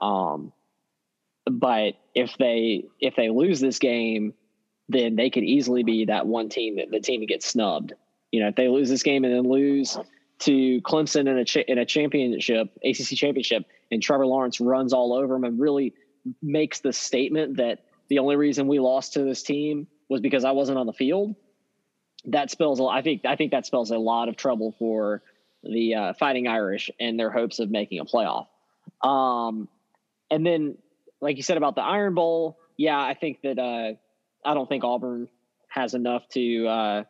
Um, but if they if they lose this game, then they could easily be that one team that the team that gets snubbed. You know, if they lose this game and then lose to Clemson in a cha- in a championship, ACC championship, and Trevor Lawrence runs all over them and really makes the statement that the only reason we lost to this team was because I wasn't on the field. That spells. I think. I think that spells a lot of trouble for the uh, Fighting Irish and their hopes of making a playoff. Um, and then like you said about the Iron Bowl, yeah, I think that uh, I don't think Auburn has enough to uh,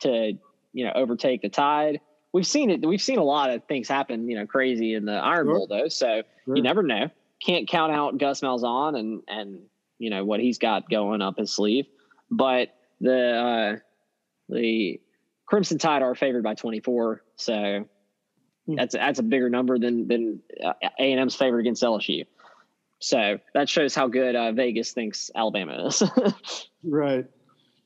to you know overtake the Tide. We've seen it. We've seen a lot of things happen, you know, crazy in the Iron sure. Bowl though. So sure. you never know. Can't count out Gus Malzahn and and you know what he's got going up his sleeve. But the uh, the Crimson Tide are favored by 24, so hmm. that's that's a bigger number than than uh, A and M's favorite against LSU. So that shows how good uh, Vegas thinks Alabama is. right.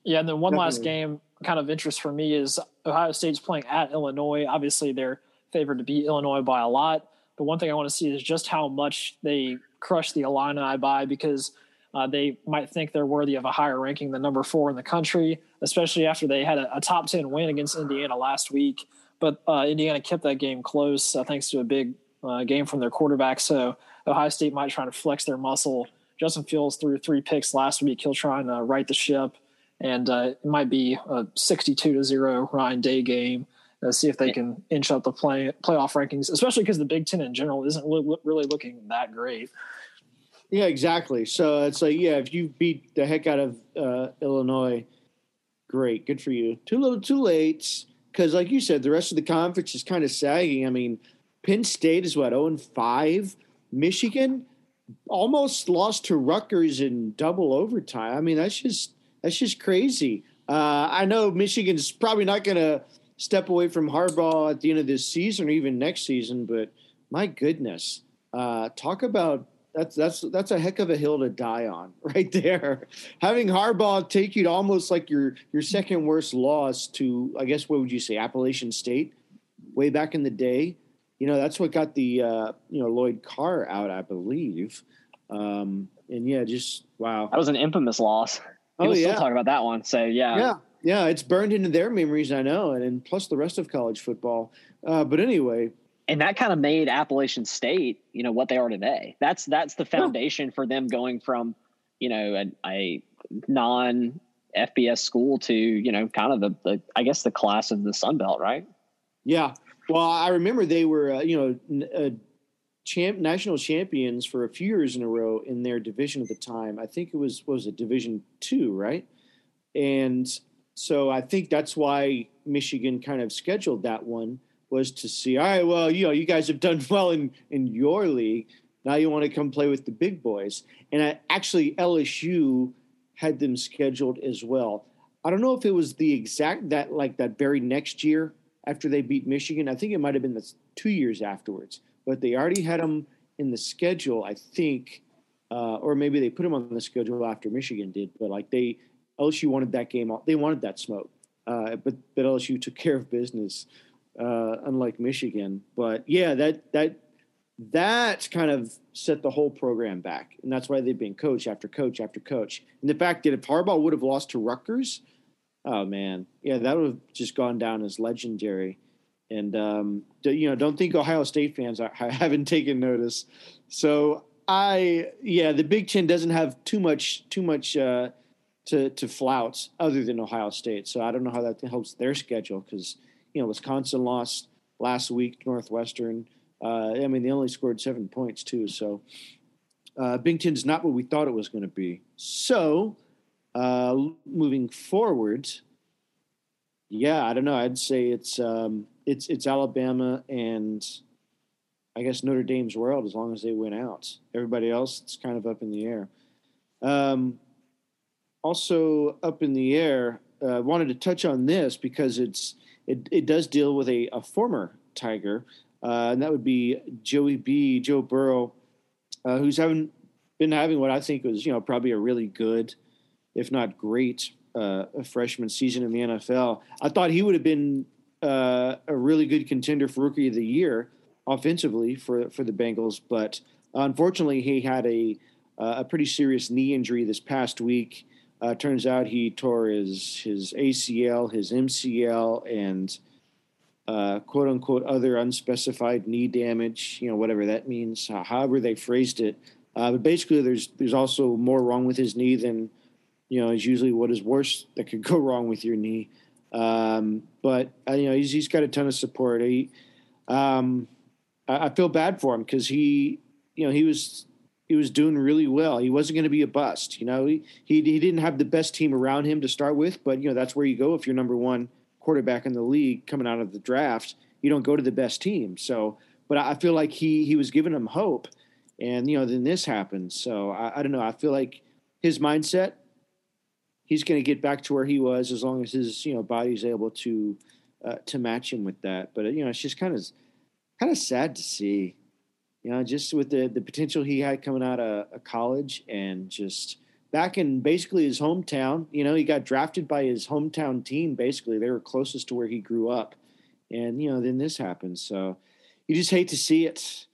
Yeah, and then one Definitely. last game, kind of interest for me is Ohio State's playing at Illinois. Obviously, they're favored to beat Illinois by a lot. But one thing I want to see is just how much they crush the Illini by because uh, they might think they're worthy of a higher ranking than number four in the country, especially after they had a, a top 10 win against Indiana last week. But uh, Indiana kept that game close uh, thanks to a big uh, game from their quarterback. So Ohio State might try to flex their muscle. Justin Fields threw three picks last week. He'll try and uh, right the ship, and uh, it might be a 62 to zero Ryan Day game. Uh, see if they can inch up the play playoff rankings, especially because the Big Ten in general isn't li- really looking that great. Yeah, exactly. So it's like, yeah, if you beat the heck out of uh, Illinois, great, good for you. Too little, too late. Because, like you said, the rest of the conference is kind of sagging. I mean, Penn State is what 0 and 5. Michigan almost lost to Rutgers in double overtime. I mean, that's just that's just crazy. Uh, I know Michigan's probably not going to step away from Harbaugh at the end of this season or even next season, but my goodness, uh, talk about that's that's that's a heck of a hill to die on right there. Having Harbaugh take you to almost like your your second worst loss to I guess what would you say Appalachian State way back in the day you know that's what got the uh, you know Lloyd Carr out, I believe. Um, and yeah, just wow, that was an infamous loss. People oh yeah, still talk about that one. So yeah, yeah, yeah, it's burned into their memories. I know, and, and plus the rest of college football. Uh, but anyway, and that kind of made Appalachian State, you know, what they are today. That's that's the foundation yeah. for them going from, you know, a, a non FBS school to you know kind of the, the I guess the class of the Sun Belt, right? Yeah, well, I remember they were, uh, you know, uh, champ national champions for a few years in a row in their division at the time. I think it was was it Division two, right? And so I think that's why Michigan kind of scheduled that one was to see. All right, well, you know, you guys have done well in in your league. Now you want to come play with the big boys. And I, actually, LSU had them scheduled as well. I don't know if it was the exact that like that very next year after they beat Michigan. I think it might have been the two years afterwards, but they already had them in the schedule. I think, uh, or maybe they put them on the schedule after Michigan did. But like they LSU wanted that game. They wanted that smoke, uh, but but LSU took care of business, uh, unlike Michigan. But yeah, that that that kind of set the whole program back, and that's why they've been coach after coach after coach. And the fact that if Harbaugh would have lost to Rutgers, oh man, yeah, that would have just gone down as legendary. And um, you know, don't think Ohio State fans are, haven't taken notice. So I, yeah, the Big Ten doesn't have too much too much uh, to to flout other than Ohio State. So I don't know how that helps their schedule because you know Wisconsin lost last week, Northwestern. Uh, I mean, they only scored seven points too. So uh, Big Ten is not what we thought it was going to be. So uh, moving forward, yeah, I don't know. I'd say it's um, it's it's Alabama and I guess Notre Dame's world as long as they win out. Everybody else, it's kind of up in the air. Um, also up in the air. I uh, wanted to touch on this because it's it, it does deal with a, a former Tiger, uh, and that would be Joey B. Joe Burrow, uh, who's having been having what I think was you know probably a really good, if not great, uh, freshman season in the NFL. I thought he would have been uh, a really good contender for Rookie of the Year offensively for for the Bengals, but unfortunately he had a a pretty serious knee injury this past week. Uh, turns out he tore his his ACL, his MCL, and uh, quote unquote other unspecified knee damage. You know, whatever that means, however they phrased it. Uh, but basically, there's there's also more wrong with his knee than you know is usually what is worse that could go wrong with your knee. Um, but uh, you know, he's he's got a ton of support. He, um, I, I feel bad for him because he, you know, he was he was doing really well. He wasn't going to be a bust. You know, he, he, he didn't have the best team around him to start with, but you know that's where you go if you're number one quarterback in the league coming out of the draft. You don't go to the best team. So, but I feel like he he was giving him hope, and you know then this happens. So I, I don't know. I feel like his mindset, he's going to get back to where he was as long as his you know body's able to uh, to match him with that. But you know it's just kind of kind of sad to see you know, just with the the potential he had coming out of, of college and just back in basically his hometown. You know, he got drafted by his hometown team. Basically, they were closest to where he grew up, and you know, then this happens. So you just hate to see it.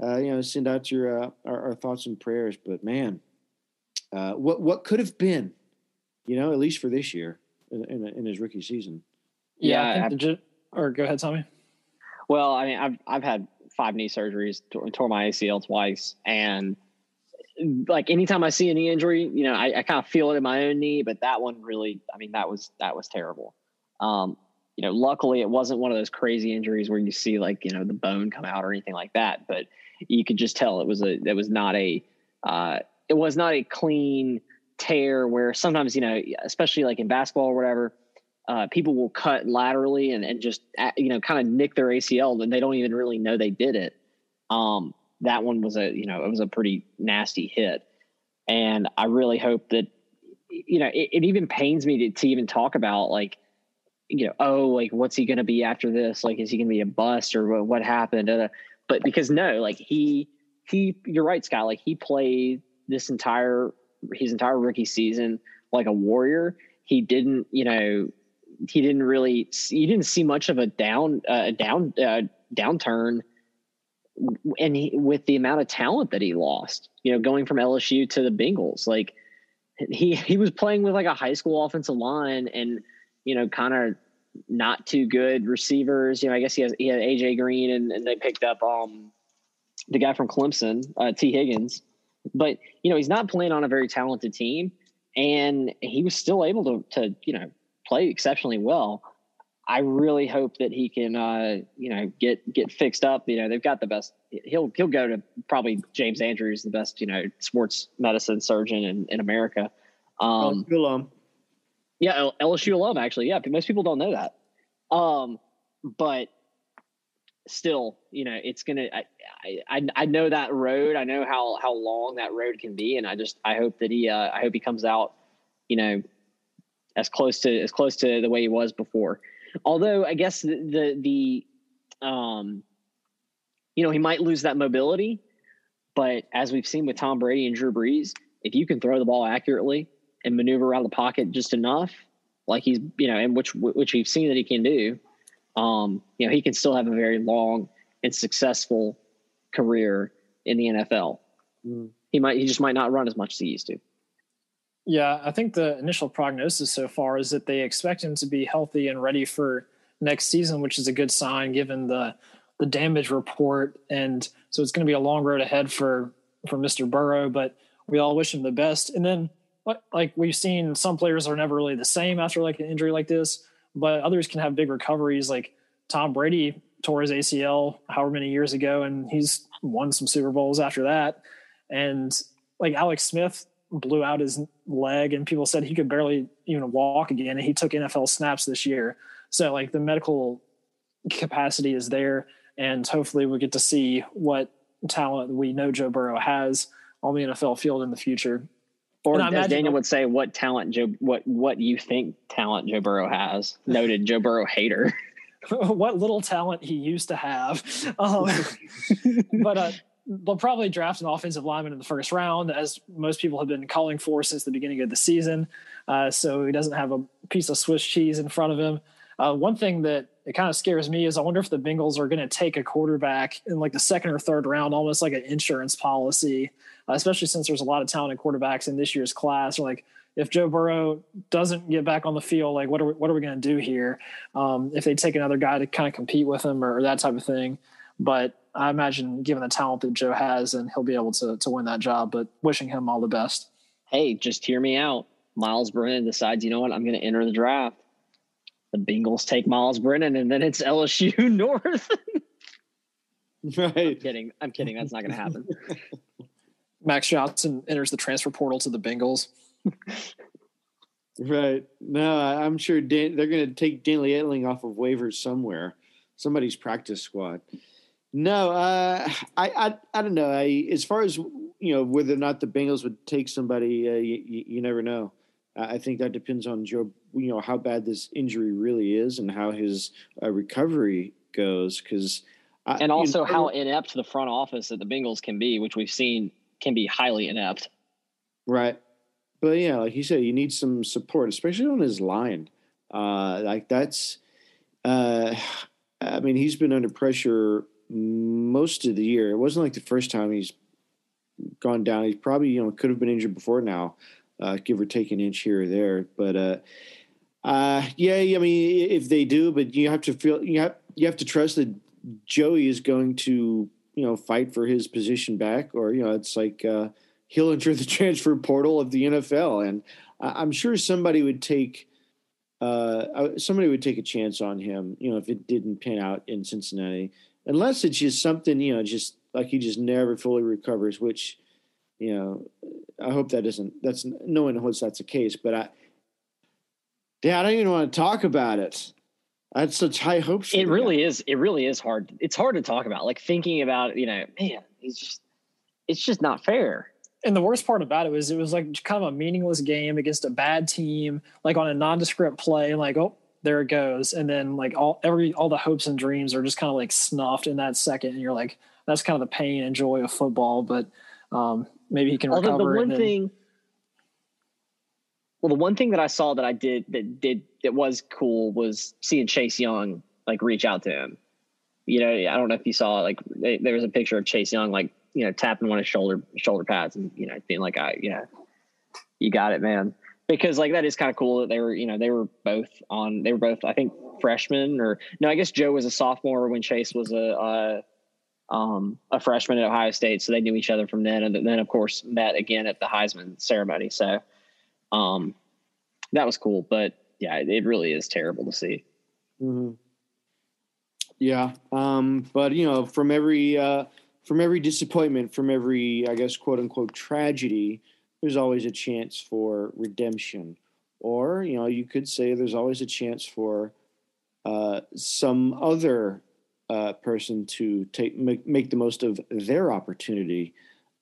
Uh, you know, send out your uh, our, our, thoughts and prayers. But man, uh, what what could have been? You know, at least for this year in, in, in his rookie season. Yeah, yeah or go ahead, Tommy. Well, I mean, I've I've had five knee surgeries, tore, tore my ACL twice, and like anytime I see a knee injury, you know, I, I kind of feel it in my own knee, but that one really, I mean, that was that was terrible. Um, you know, luckily it wasn't one of those crazy injuries where you see like you know the bone come out or anything like that, but you could just tell it was a it was not a uh, it was not a clean tear where sometimes you know especially like in basketball or whatever uh, people will cut laterally and, and just uh, you know kind of nick their ACL and they don't even really know they did it. Um, that one was a you know it was a pretty nasty hit, and I really hope that you know it, it even pains me to, to even talk about like you know oh like what's he going to be after this? Like is he going to be a bust or what, what happened? Uh, but because no like he he you're right Scott like he played this entire his entire rookie season like a warrior. He didn't you know he didn't really you didn't see much of a down uh, down uh, downturn and he, with the amount of talent that he lost you know going from LSU to the Bengals like he he was playing with like a high school offensive line and you know kind of not too good receivers. You know I guess he has he had AJ Green and, and they picked up um the guy from Clemson uh, Tee Higgins but you know he's not playing on a very talented team and he was still able to to you know play exceptionally well. I really hope that he can, uh, you know, get get fixed up. You know, they've got the best. He'll he'll go to probably James Andrews, the best, you know, sports medicine surgeon in, in America. Um, LSU alum. Yeah, LSU alum actually. Yeah, most people don't know that. Um, but still, you know, it's gonna. I, I I know that road. I know how how long that road can be, and I just I hope that he uh, I hope he comes out, you know, as close to as close to the way he was before. Although I guess the the, the um, you know, he might lose that mobility, but as we've seen with Tom Brady and Drew Brees, if you can throw the ball accurately and maneuver around the pocket just enough, like he's you know, and which which we've seen that he can do, um, you know, he can still have a very long and successful career in the NFL. Mm. He might he just might not run as much as he used to. Yeah, I think the initial prognosis so far is that they expect him to be healthy and ready for next season, which is a good sign given the the damage report. And so it's going to be a long road ahead for for Mr. Burrow, but we all wish him the best. And then like we've seen some players are never really the same after like an injury like this, but others can have big recoveries. Like Tom Brady tore his ACL however many years ago, and he's won some Super Bowls after that. And like Alex Smith blew out his leg and people said he could barely even walk again and he took NFL snaps this year. So like the medical capacity is there and hopefully we get to see what talent we know Joe Burrow has on the NFL field in the future. Or as Daniel would say, what talent Joe what what you think talent Joe Burrow has. Noted Joe Burrow hater. what little talent he used to have. Um, but uh, they'll probably draft an offensive lineman in the first round, as most people have been calling for since the beginning of the season. Uh, so he doesn't have a piece of Swiss cheese in front of him. Uh, one thing that it kind of scares me is I wonder if the Bengals are going to take a quarterback in like the second or third round, almost like an insurance policy, uh, especially since there's a lot of talented quarterbacks in this year's class. Or like if Joe Burrow doesn't get back on the field, like what are we, what are we going to do here? Um, if they take another guy to kind of compete with him or, or that type of thing. But I imagine, given the talent that Joe has, and he'll be able to to win that job. But wishing him all the best. Hey, just hear me out. Myles Brennan decides, you know what, I'm going to enter the draft. The Bengals take Myles Brennan, and then it's LSU North. right. I'm kidding. I'm kidding. That's not going to happen. Max Johnson enters the transfer portal to the Bengals. right. No, I'm sure Dan, they're going to take Danny Etling off of waivers somewhere, somebody's practice squad. No, uh, I, I, I don't know. I, as far as you know, whether or not the Bengals would take somebody, uh, you, you, never know. I think that depends on Joe. You know how bad this injury really is and how his uh, recovery goes. Because and also know, how inept the front office at the Bengals can be, which we've seen can be highly inept. Right, but yeah, like you said, you need some support, especially on his line. Uh, like that's, uh, I mean, he's been under pressure most of the year. It wasn't like the first time he's gone down. He's probably you know could have been injured before now, uh, give or take an inch here or there. But uh, uh, yeah, I mean, if they do, but you have to feel you have you have to trust that Joey is going to you know fight for his position back, or you know it's like uh, he'll enter the transfer portal of the NFL, and I'm sure somebody would take. Uh, somebody would take a chance on him, you know, if it didn't pan out in Cincinnati unless it's just something you know, just like he just never fully recovers. Which you know, I hope that isn't. That's no one hopes that's the case. But I, yeah, I don't even want to talk about it. I had such high hopes. It really guy. is. It really is hard. It's hard to talk about. Like thinking about, you know, man, he's just. It's just not fair. And the worst part about it was it was like kind of a meaningless game against a bad team, like on a nondescript play. Like, oh, there it goes and then like all every all the hopes and dreams are just kind of like snuffed in that second and you're like that's kind of the pain and joy of football but um maybe he can Although recover the one then, thing well the one thing that i saw that i did that did that was cool was seeing chase young like reach out to him. You know i don't know if you saw like they, there was a picture of chase young like you know tapping one of his shoulder shoulder pads and you know being like i you know you got it man. Because like that is kind of cool that they were you know they were both on they were both I think freshmen or no I guess Joe was a sophomore when Chase was a, um a freshman at Ohio State so they knew each other from then. And then of course met again at the Heisman ceremony. So um that was cool but yeah it really is terrible to see Mm-hmm. Yeah, um, but you know, from every uh, from every disappointment, from every I guess quote unquote tragedy, there's always a chance for redemption, or you know, you could say there's always a chance for uh, some other uh, person to take make, make the most of their opportunity,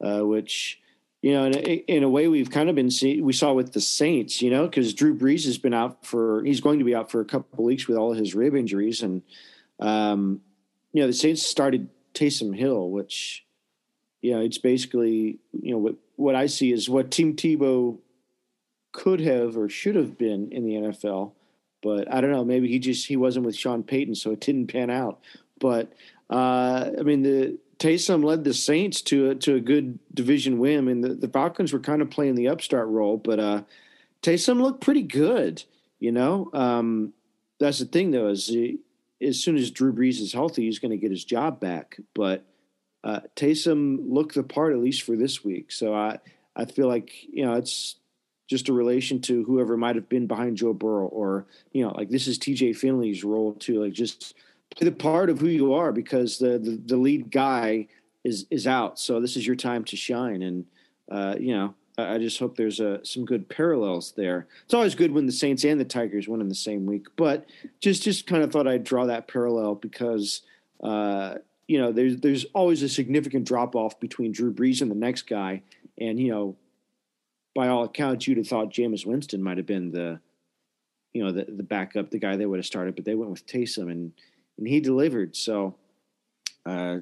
uh, which you know, in a, in a way, we've kind of been see we saw with the Saints, you know, because Drew Brees has been out for he's going to be out for a couple weeks with all his rib injuries, and um, you know, the Saints started Taysom Hill, which you know, it's basically you know what what I see is what Tim Tebow could have or should have been in the NFL, but I don't know. Maybe he just he wasn't with Sean Payton, so it didn't pan out. But uh, I mean, the Taysom led the Saints to a, to a good division win. Mean, the, the Falcons were kind of playing the upstart role, but uh, Taysom looked pretty good. You know, um, that's the thing though is he, as soon as Drew Brees is healthy, he's going to get his job back. But uh, Taysom looked the part at least for this week. So I I feel like you know it's just a relation to whoever might have been behind Joe Burrow, or you know, like this is T.J. Finley's role too, like just play the part of who you are because the, the, the lead guy is is out. So this is your time to shine. And uh, you know, I, just hope there's uh, some good parallels there. It's always good when the Saints and the Tigers win in the same week, but just just kind of thought I'd draw that parallel because. Uh, you know, there's there's always a significant drop off between Drew Brees and the next guy, and you know, by all accounts, you'd have thought Jameis Winston might have been the, you know, the the backup, the guy they would have started, but they went with Taysom, and and he delivered. So uh,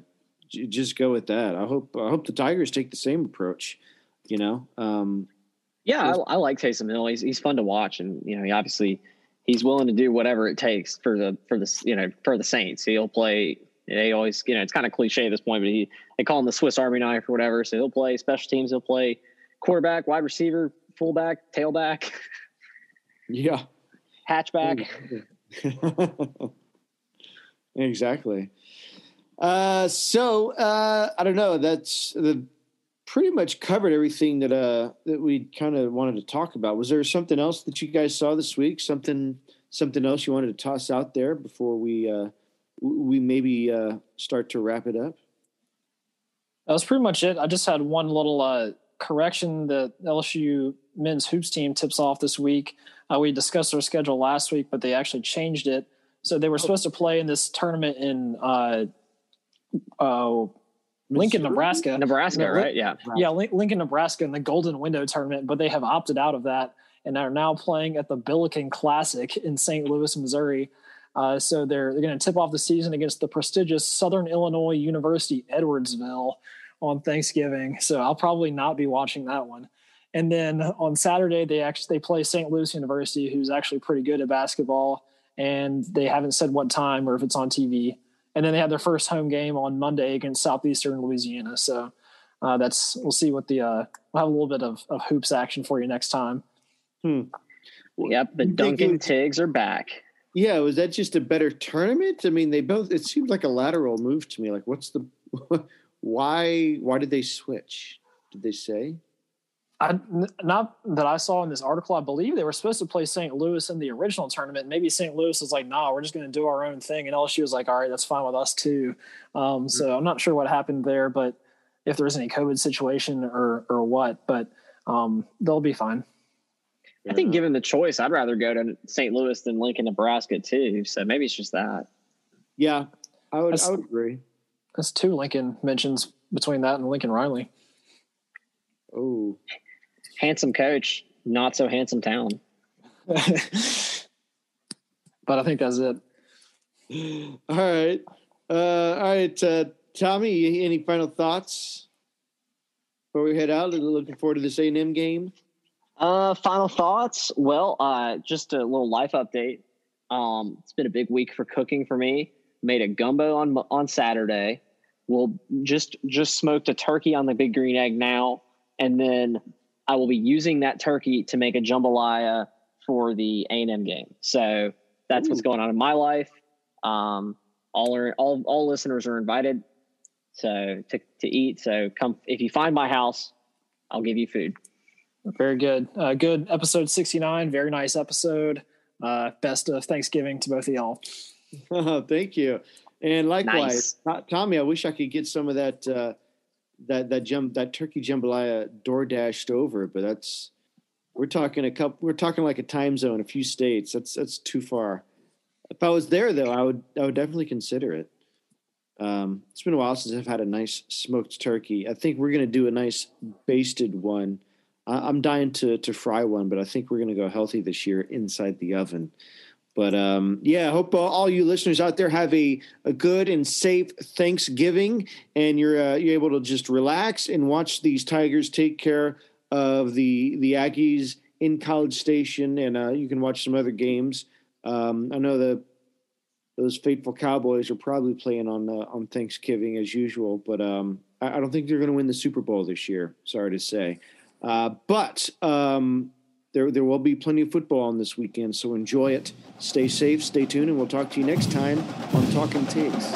j- just go with that. I hope I hope the Tigers take the same approach. You know. Um, yeah, I, I, like Taysom Hill. He's he's fun to watch, and you know, he obviously he's willing to do whatever it takes for the for the you know for the Saints. He'll play. They always you know it's kind of cliche at this point, but he they call him the Swiss Army knife or whatever. So he'll play special teams. He'll play quarterback, wide receiver, fullback, tailback. Yeah. Hatchback. Exactly. Uh, so uh, I don't know. That's the pretty much covered everything that uh, that we kind of wanted to talk about. Was there something else that you guys saw this week? Something something else you wanted to toss out there before we uh, we maybe uh, start to wrap it up? That was pretty much it. I just had one little uh, correction. The LSU men's hoops team tips off this week. We discussed their schedule last week, but they actually changed it so they were oh. supposed to play in this tournament in uh, uh, Lincoln, Nebraska. Nebraska, no, right? Yeah. Yeah, Lincoln, Nebraska in the Golden Window tournament, but they have opted out of that and are now playing at the Billiken Classic in St. Louis, Missouri. Uh, so they're, they're going to tip off the season against the prestigious Southern Illinois University Edwardsville on Thanksgiving. So I'll probably not be watching that one. And then on Saturday, they actually they play St. Louis University, who's actually pretty good at basketball and they haven't said what time or if it's on TV. And then they have their first home game on Monday against Southeastern Louisiana. So uh, that's we'll see what the uh, we'll have a little bit of, of hoops action for you next time. Hmm. Yep, the Duncan Tigs are back. Yeah, was that just a better tournament? I mean, they both. It seemed like a lateral move to me. Like, what's the why? Why did they switch? Did they say? I, not that I saw in this article. I believe they were supposed to play St. Louis in the original tournament. Maybe St. Louis is like, "Nah, we're just going to do our own thing," and LSU was like, "All right, that's fine with us too." Um, mm-hmm. So I'm not sure what happened there, but if there was any COVID situation or or what, but um, they'll be fine. I think, given the choice, I'd rather go to St. Louis than Lincoln, Nebraska, too. So maybe it's just that. Yeah, I would. That's, I would agree. That's two Lincoln mentions between that and Lincoln Riley. Oh, handsome coach, not so handsome town. but I think that's it. All right. Uh, all right. Uh, Tommy, any final thoughts before we head out? Looking forward to this A&M game. Uh, final thoughts. Well, uh, just a little life update. Um, it's been a big week for cooking for me. Made a gumbo on on Saturday. We'll just just smoked a turkey on the big green egg now, and then I will be using that turkey to make a jambalaya for the A&M game. So that's Ooh. what's going on in my life. Um, all are all all listeners are invited so to to eat. So come if you find my house, I'll give you food. Very good. Uh, good episode 69. Very nice episode. Uh, best of Thanksgiving to both of y'all. Thank you. And likewise, nice. Tommy, I wish I could get some of that uh, that that jump that turkey jambalaya door dashed over, but that's we're talking a couple. We're talking like a time zone, a few states. That's that's too far. If I was there, though, I would I would definitely consider it. Um, it's been a while since I've had a nice smoked turkey. I think we're to do a nice basted one. I, am dying to to fry one, but I think we're to go healthy this year inside the oven. But um, yeah, I hope all you listeners out there have a, a good and safe Thanksgiving, and you're uh, you're able to just relax and watch these Tigers take care of the the Aggies in College Station, and uh, you can watch some other games. Um, I know the those faithful Cowboys are probably playing on uh, on Thanksgiving as usual, but um, I, I, don't think they're going to win the Super Bowl this year. Sorry to say, uh, but um, there there will be plenty of football on this weekend, so enjoy it. Stay safe, stay tuned, and we'll talk to you next time on Talking Tigs.